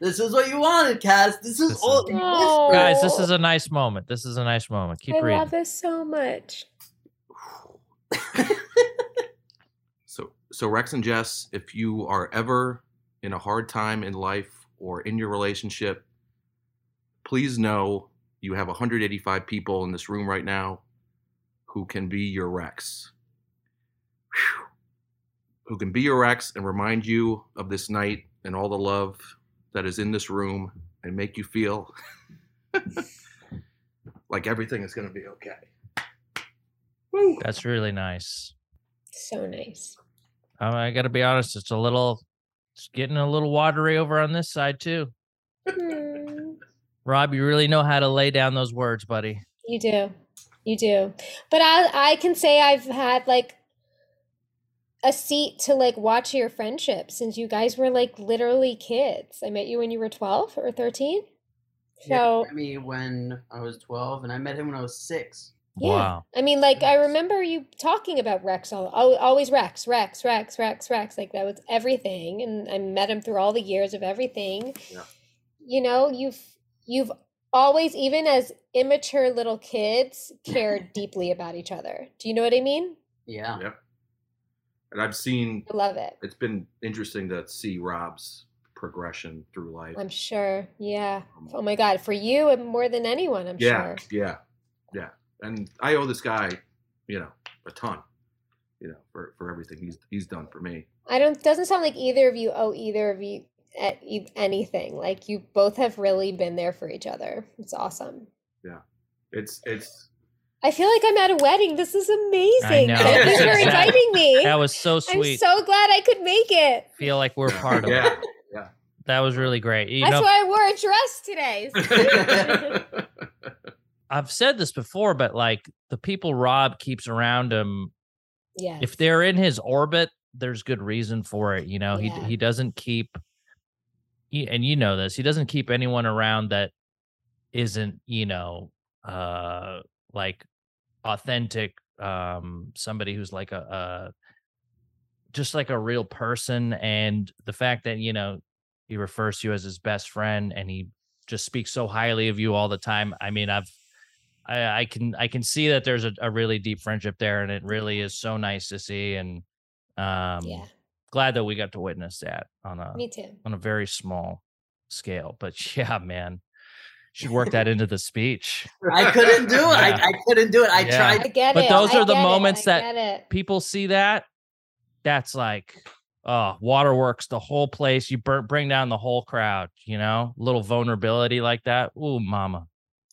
Speaker 3: [laughs] this is what you wanted, Cass. This is this all is...
Speaker 1: guys. This is a nice moment. This is a nice moment. Keep I reading. I love
Speaker 2: this so much. [laughs]
Speaker 4: so Rex and Jess, if you are ever in a hard time in life or in your relationship, please know you have 185 people in this room right now who can be your Rex. Whew. Who can be your Rex and remind you of this night and all the love that is in this room and make you feel [laughs] like everything is going to be okay.
Speaker 1: Woo. That's really nice.
Speaker 2: So nice.
Speaker 1: I got to be honest, it's a little, it's getting a little watery over on this side too. Mm-hmm. Rob, you really know how to lay down those words, buddy.
Speaker 2: You do, you do. But I, I can say I've had like a seat to like watch your friendship since you guys were like literally kids. I met you when you were twelve or thirteen.
Speaker 3: So yeah, me when I was twelve, and I met him when I was six.
Speaker 2: Yeah. Wow. I mean, like I remember you talking about Rex all, always Rex, Rex, Rex, Rex, Rex. Like that was everything, and I met him through all the years of everything. Yeah. You know, you've you've always, even as immature little kids, cared [laughs] deeply about each other. Do you know what I mean?
Speaker 3: Yeah.
Speaker 4: Yep. And I've seen.
Speaker 2: I love it.
Speaker 4: It's been interesting to see Rob's progression through life.
Speaker 2: I'm sure. Yeah. Um oh my God, for you and more than anyone, I'm
Speaker 4: yeah, sure. Yeah. Yeah. Yeah and I owe this guy, you know, a ton, you know, for, for everything he's he's done for me.
Speaker 2: I don't. Doesn't sound like either of you owe either of you anything. Like you both have really been there for each other. It's awesome.
Speaker 4: Yeah, it's it's.
Speaker 2: I feel like I'm at a wedding. This is amazing. Thank you for inviting me.
Speaker 1: That was so sweet. I'm
Speaker 2: so glad I could make it.
Speaker 1: Feel like we're part of
Speaker 4: yeah. it. Yeah.
Speaker 1: That was really great. You
Speaker 2: That's know, why I wore a dress
Speaker 1: today. [laughs] [laughs] I've said this before, but like the people Rob keeps around him, yeah, if they're in his orbit, there's good reason for it. You know, yeah. he he doesn't keep, he, and you know this, he doesn't keep anyone around that isn't you know uh like authentic um somebody who's like a, a just like a real person and the fact that you know he refers to you as his best friend and he just speaks so highly of you all the time i mean i've I, I can I can see that there's a, a, really deep friendship there, and it really is so nice to see. And um, yeah, glad that we got to witness that on a
Speaker 2: me too
Speaker 1: on a very small scale. But [laughs] yeah, man, should work that into the speech.
Speaker 3: [laughs] I couldn't do it. Yeah. I, I, couldn't do it. I yeah. tried. I get
Speaker 1: but it. those I are the moments it. that people see that. That's like, oh, waterworks the whole place. You burn, bring down the whole crowd. You know, little vulnerability like that. Ooh, mama.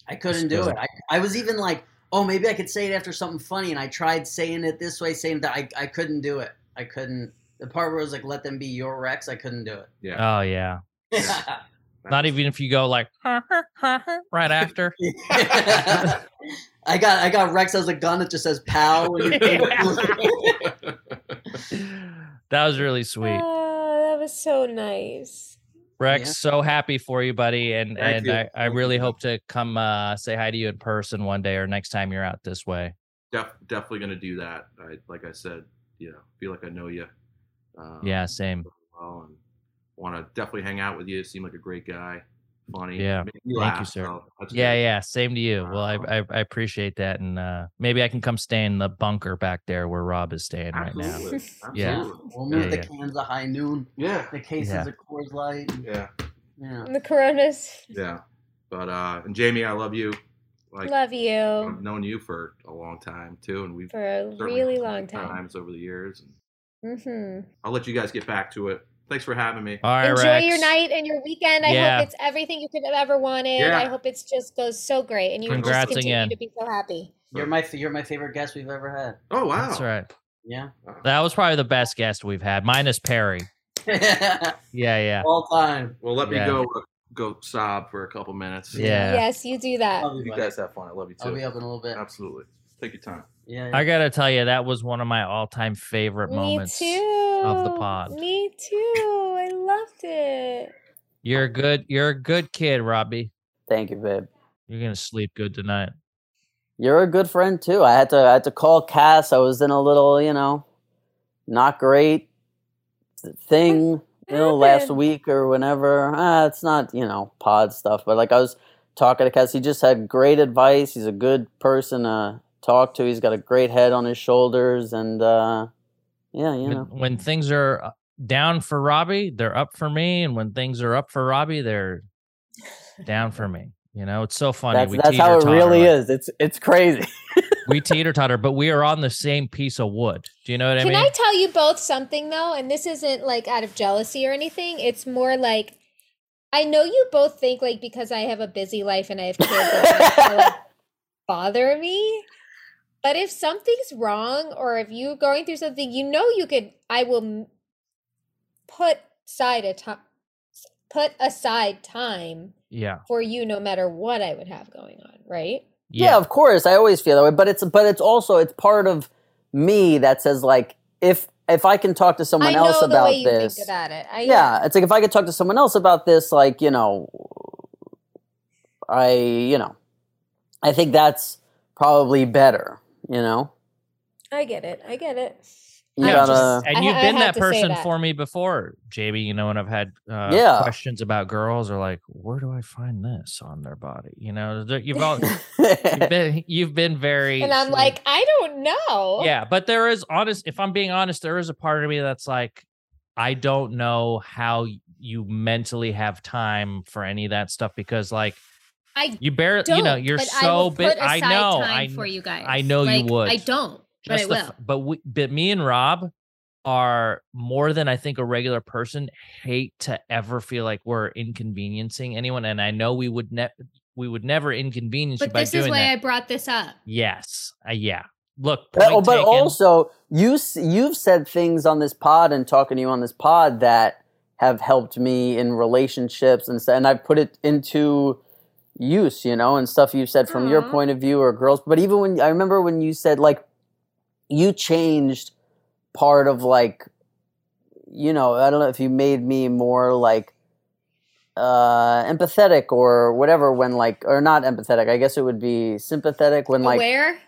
Speaker 3: I couldn't do it. I, I was even like, oh, maybe I could say it after something funny, and I tried saying it this way, saying that I, I couldn't do it. I couldn't. The part where it was like, let them be your Rex, I couldn't do it.
Speaker 1: Yeah. Oh yeah. yeah. [laughs] Not even if you go like [laughs] right after. [laughs]
Speaker 3: I got I got Rex as a gun that just says "pow."
Speaker 1: that was really sweet.
Speaker 2: Oh, that was so nice.
Speaker 1: Rex, yeah. so happy for you, buddy. And Thank and I, I really hope to come uh, say hi to you in person one day or next time you're out this way.
Speaker 4: Def- definitely going to do that. I, like I said, you know, feel like I know you.
Speaker 1: Um, yeah, same. Well,
Speaker 4: and want to definitely hang out with you. Seem like a great guy funny.
Speaker 1: Yeah. Thank you, sir. So yeah, good. yeah. Same to you. Well, I, I, I appreciate that, and uh, maybe I can come stay in the bunker back there where Rob is staying Absolutely. right now.
Speaker 3: Absolutely. [laughs] Yeah. We'll meet yeah, the yeah. cans of High Noon.
Speaker 4: Yeah.
Speaker 3: The cases
Speaker 4: yeah.
Speaker 3: of Coors Light.
Speaker 4: Yeah. Yeah.
Speaker 2: And the Coronas.
Speaker 4: Yeah. But uh, and Jamie, I love you.
Speaker 2: Like, love you.
Speaker 4: I've known you for a long time too, and we've for
Speaker 2: a really long
Speaker 4: time
Speaker 2: times
Speaker 4: over the years. And mm-hmm. I'll let you guys get back to it. Thanks for having me. All right,
Speaker 2: Enjoy Rex. your night and your weekend. I yeah. hope it's everything you could have ever wanted. Yeah. I hope it just goes so great, and you Congrats just continue again. to be so happy.
Speaker 3: You're my you're my favorite guest we've ever had.
Speaker 4: Oh wow,
Speaker 1: that's right.
Speaker 3: Yeah,
Speaker 1: that was probably the best guest we've had, minus Perry. [laughs] yeah, yeah,
Speaker 3: all time.
Speaker 4: Well, let me yeah. go uh, go sob for a couple minutes.
Speaker 1: Yeah.
Speaker 2: Yes, you do that.
Speaker 4: You guys have fun. I love you too. I'll be up in
Speaker 3: a little bit.
Speaker 4: Absolutely. Take your time.
Speaker 1: Yeah, I gotta tell you, that was one of my all-time favorite Me moments too. of the pod.
Speaker 2: Me too. I loved it.
Speaker 1: You're a good. You're a good kid, Robbie.
Speaker 3: Thank you, babe.
Speaker 1: You're gonna sleep good tonight.
Speaker 3: You're a good friend too. I had to. I had to call Cass. I was in a little, you know, not great thing. you know, last week or whenever. Ah, it's not, you know, pod stuff, but like I was talking to Cass, he just had great advice. He's a good person uh, talk to. He's got a great head on his shoulders, and uh, yeah, you know.
Speaker 1: When things are uh, down for Robbie, they're up for me, and when things are up for Robbie, they're down for me. You know, it's so funny.
Speaker 3: That's, that's how it really like, is. It's it's crazy.
Speaker 1: we [laughs] teeter totter, but we are on the same piece of wood. Do you know what Can
Speaker 2: I
Speaker 1: mean?
Speaker 2: Can I tell you both something though? And this isn't like out of jealousy or anything. It's more like I know you both think like because I have a busy life and I have kids, that like, [laughs] bother me. But if something's wrong or if you're going through something, you know you could I will put aside a time put aside time
Speaker 1: yeah
Speaker 2: for you no matter what I would have going on, right?
Speaker 3: Yeah. yeah, of course. I always feel that way, but it's but it's also it's part of me that says like if if I can talk to someone else about this, it. I, yeah, it's like if I could talk to someone else about this, like you know, I you know, I think that's probably better you know?
Speaker 2: I get it. I get it. You
Speaker 1: yeah, gotta, just, and you've I, been I that person that. for me before, JB. You know, when I've had uh, yeah. questions about girls or like, where do I find this on their body? You know, you've all you've [laughs] been you've been very,
Speaker 2: and I'm sweet. like, I don't know.
Speaker 1: Yeah, but there is honest. If I'm being honest, there is a part of me that's like, I don't know how you mentally have time for any of that stuff because, like, I you barely, you know, you're so big. I know,
Speaker 2: I for you guys. I
Speaker 1: know like, you would.
Speaker 2: I don't, Just but I will.
Speaker 1: but we, but me and Rob are more than I think a regular person hate to ever feel like we're inconveniencing anyone, and I know we would never, we would never inconvenience but
Speaker 2: you by
Speaker 1: doing that.
Speaker 2: this is why
Speaker 1: that. I
Speaker 2: brought this up.
Speaker 1: Yes, uh, yeah. Look,
Speaker 3: but, oh, but also you you've said things on this pod and talking to you on this pod that have helped me in relationships and and I've put it into use, you know, and stuff you said from mm-hmm. your point of view or girls. But even when I remember when you said like you changed part of like you know, I don't know if you made me more like uh empathetic or whatever when like or not empathetic. I guess it would be sympathetic when like
Speaker 2: where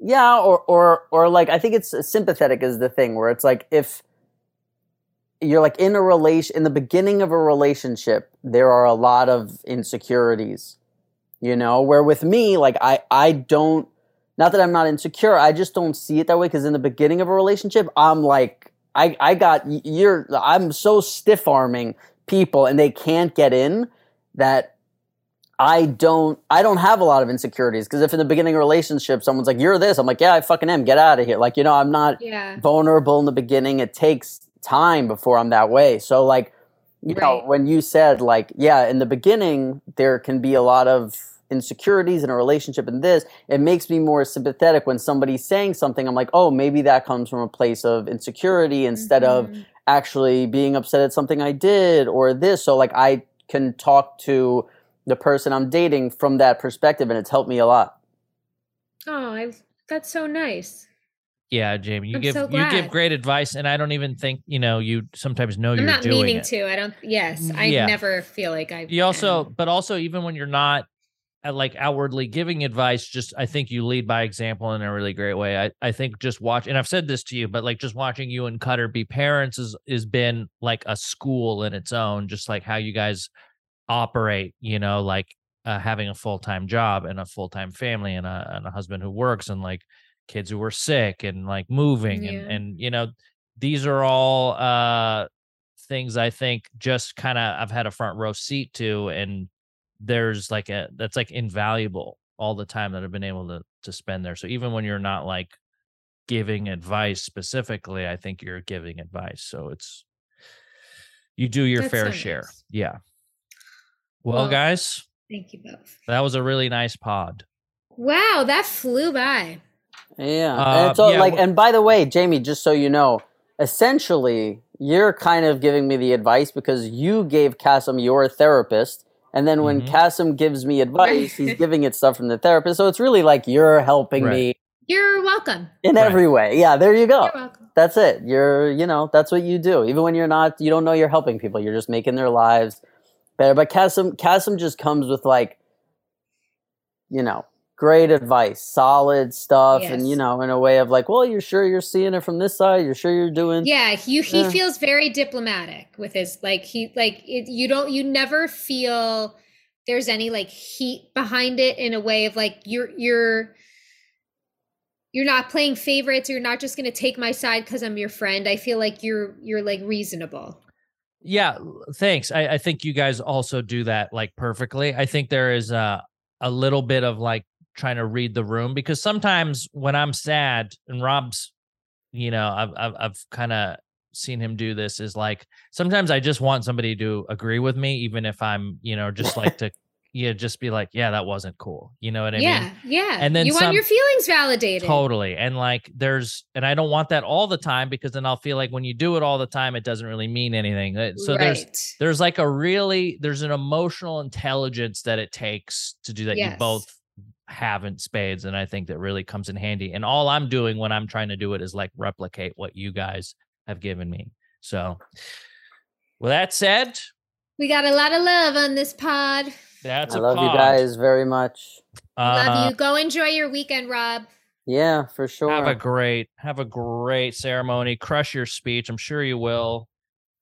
Speaker 3: Yeah, or or or like I think it's uh, sympathetic is the thing where it's like if you're like in a relation in the beginning of a relationship there are a lot of insecurities you know where with me like i i don't not that i'm not insecure i just don't see it that way because in the beginning of a relationship i'm like i i got you're i'm so stiff arming people and they can't get in that I don't I don't have a lot of insecurities because if in the beginning of a relationship someone's like you're this I'm like yeah I fucking am get out of here like you know I'm not yeah. vulnerable in the beginning it takes time before I'm that way so like you right. know when you said like yeah in the beginning there can be a lot of insecurities in a relationship and this it makes me more sympathetic when somebody's saying something i'm like oh maybe that comes from a place of insecurity instead mm-hmm. of actually being upset at something i did or this so like i can talk to the person i'm dating from that perspective and it's helped me a lot
Speaker 2: oh I've, that's so nice
Speaker 1: yeah, Jamie, you I'm give so you give great advice, and I don't even think you know you sometimes know I'm you're not doing meaning it.
Speaker 2: to. I don't. Yes, I yeah. never feel like I. You
Speaker 1: also, am. but also, even when you're not uh, like outwardly giving advice, just I think you lead by example in a really great way. I I think just watch, and I've said this to you, but like just watching you and Cutter be parents is is been like a school in its own, just like how you guys operate. You know, like uh, having a full time job and a full time family and a, and a husband who works and like kids who were sick and like moving yeah. and and you know these are all uh things I think just kind of I've had a front row seat to and there's like a that's like invaluable all the time that I've been able to to spend there. So even when you're not like giving advice specifically, I think you're giving advice. So it's you do your that's fair so share. Nice. Yeah. Well, well, guys,
Speaker 2: thank you both.
Speaker 1: That was a really nice pod.
Speaker 2: Wow, that flew by.
Speaker 3: Yeah. Uh, and so, yeah, like, and by the way, Jamie, just so you know, essentially, you're kind of giving me the advice because you gave Cassim your therapist. And then when mm-hmm. gives me advice, he's [laughs] giving it stuff from the therapist. So it's really like you're helping right. me.
Speaker 2: You're welcome.
Speaker 3: In right. every way. Yeah, there you go. That's it. You're, you know, that's what you do. Even when you're not, you don't know you're helping people. You're just making their lives better. But Cassim, Cassim just comes with like, you know, great advice, solid stuff, yes. and you know, in a way of like, well, you're sure you're seeing it from this side, you're sure you're doing.
Speaker 2: Yeah, he he eh. feels very diplomatic with his like he like it, you don't you never feel there's any like heat behind it in a way of like you're you're you're not playing favorites you're not just going to take my side because i'm your friend i feel like you're you're like reasonable
Speaker 1: yeah thanks I, I think you guys also do that like perfectly i think there is a a little bit of like trying to read the room because sometimes when I'm sad and Rob's, you know, I've I've, I've kind of seen him do this is like sometimes I just want somebody to agree with me, even if I'm, you know, just like [laughs] to yeah, just be like, yeah, that wasn't cool. You know what I yeah,
Speaker 2: mean? Yeah, yeah.
Speaker 1: And then you some,
Speaker 2: want your feelings validated.
Speaker 1: Totally. And like, there's, and I don't want that all the time because then I'll feel like when you do it all the time, it doesn't really mean anything. Uh, so right. there's, there's like a really, there's an emotional intelligence that it takes to do that. Yes. You both have in spades and i think that really comes in handy and all i'm doing when i'm trying to do it is like replicate what you guys have given me so with that said
Speaker 2: we got a lot of love on this pod
Speaker 3: that's i love pod. you guys very much
Speaker 2: uh, love you uh, go enjoy your weekend rob
Speaker 3: yeah for sure
Speaker 1: have a great have a great ceremony crush your speech i'm sure you will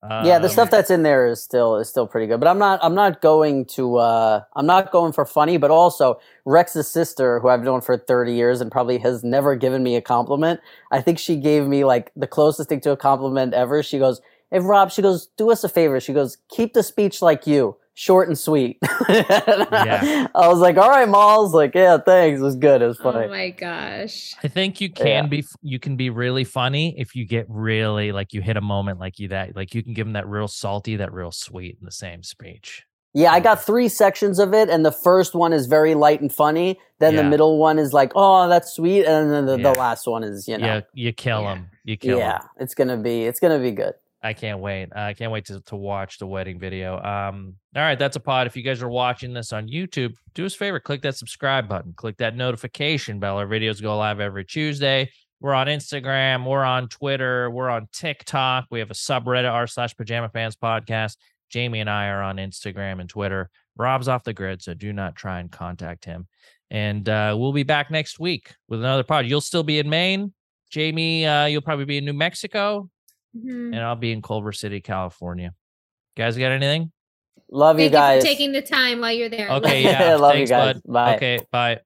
Speaker 3: um, yeah, the um, stuff that's in there is still is still pretty good. But I'm not I'm not going to uh, I'm not going for funny. But also Rex's sister, who I've known for 30 years and probably has never given me a compliment. I think she gave me like the closest thing to a compliment ever. She goes, "Hey Rob," she goes, "Do us a favor." She goes, "Keep the speech like you." short and sweet. [laughs] yeah. I was like, all right, Malls, like, yeah, thanks. It was good. It was oh funny.
Speaker 2: Oh my gosh.
Speaker 1: I think you can yeah. be you can be really funny if you get really like you hit a moment like you that like you can give them that real salty, that real sweet in the same speech.
Speaker 3: Yeah, I got three sections of it, and the first one is very light and funny. Then yeah. the middle one is like, oh, that's sweet, and then the, yeah. the last one is you know,
Speaker 1: you, you kill them, you kill. Yeah, em.
Speaker 3: it's gonna be it's gonna be good.
Speaker 1: I can't wait. I can't wait to, to watch the wedding video. Um, all right, that's a pod. If you guys are watching this on YouTube, do us a favor, click that subscribe button, click that notification bell. Our videos go live every Tuesday. We're on Instagram, we're on Twitter, we're on TikTok. We have a subreddit r slash pajama pants podcast. Jamie and I are on Instagram and Twitter. Rob's off the grid, so do not try and contact him. And uh, we'll be back next week with another pod. You'll still be in Maine. Jamie, uh, you'll probably be in New Mexico mm-hmm. and I'll be in Culver City, California. You guys, got anything? Love Thank you guys. You taking the time while you're there. [laughs] Okay, yeah. [laughs] Love Thanks, you guys. Bud. Bye. Okay, bye.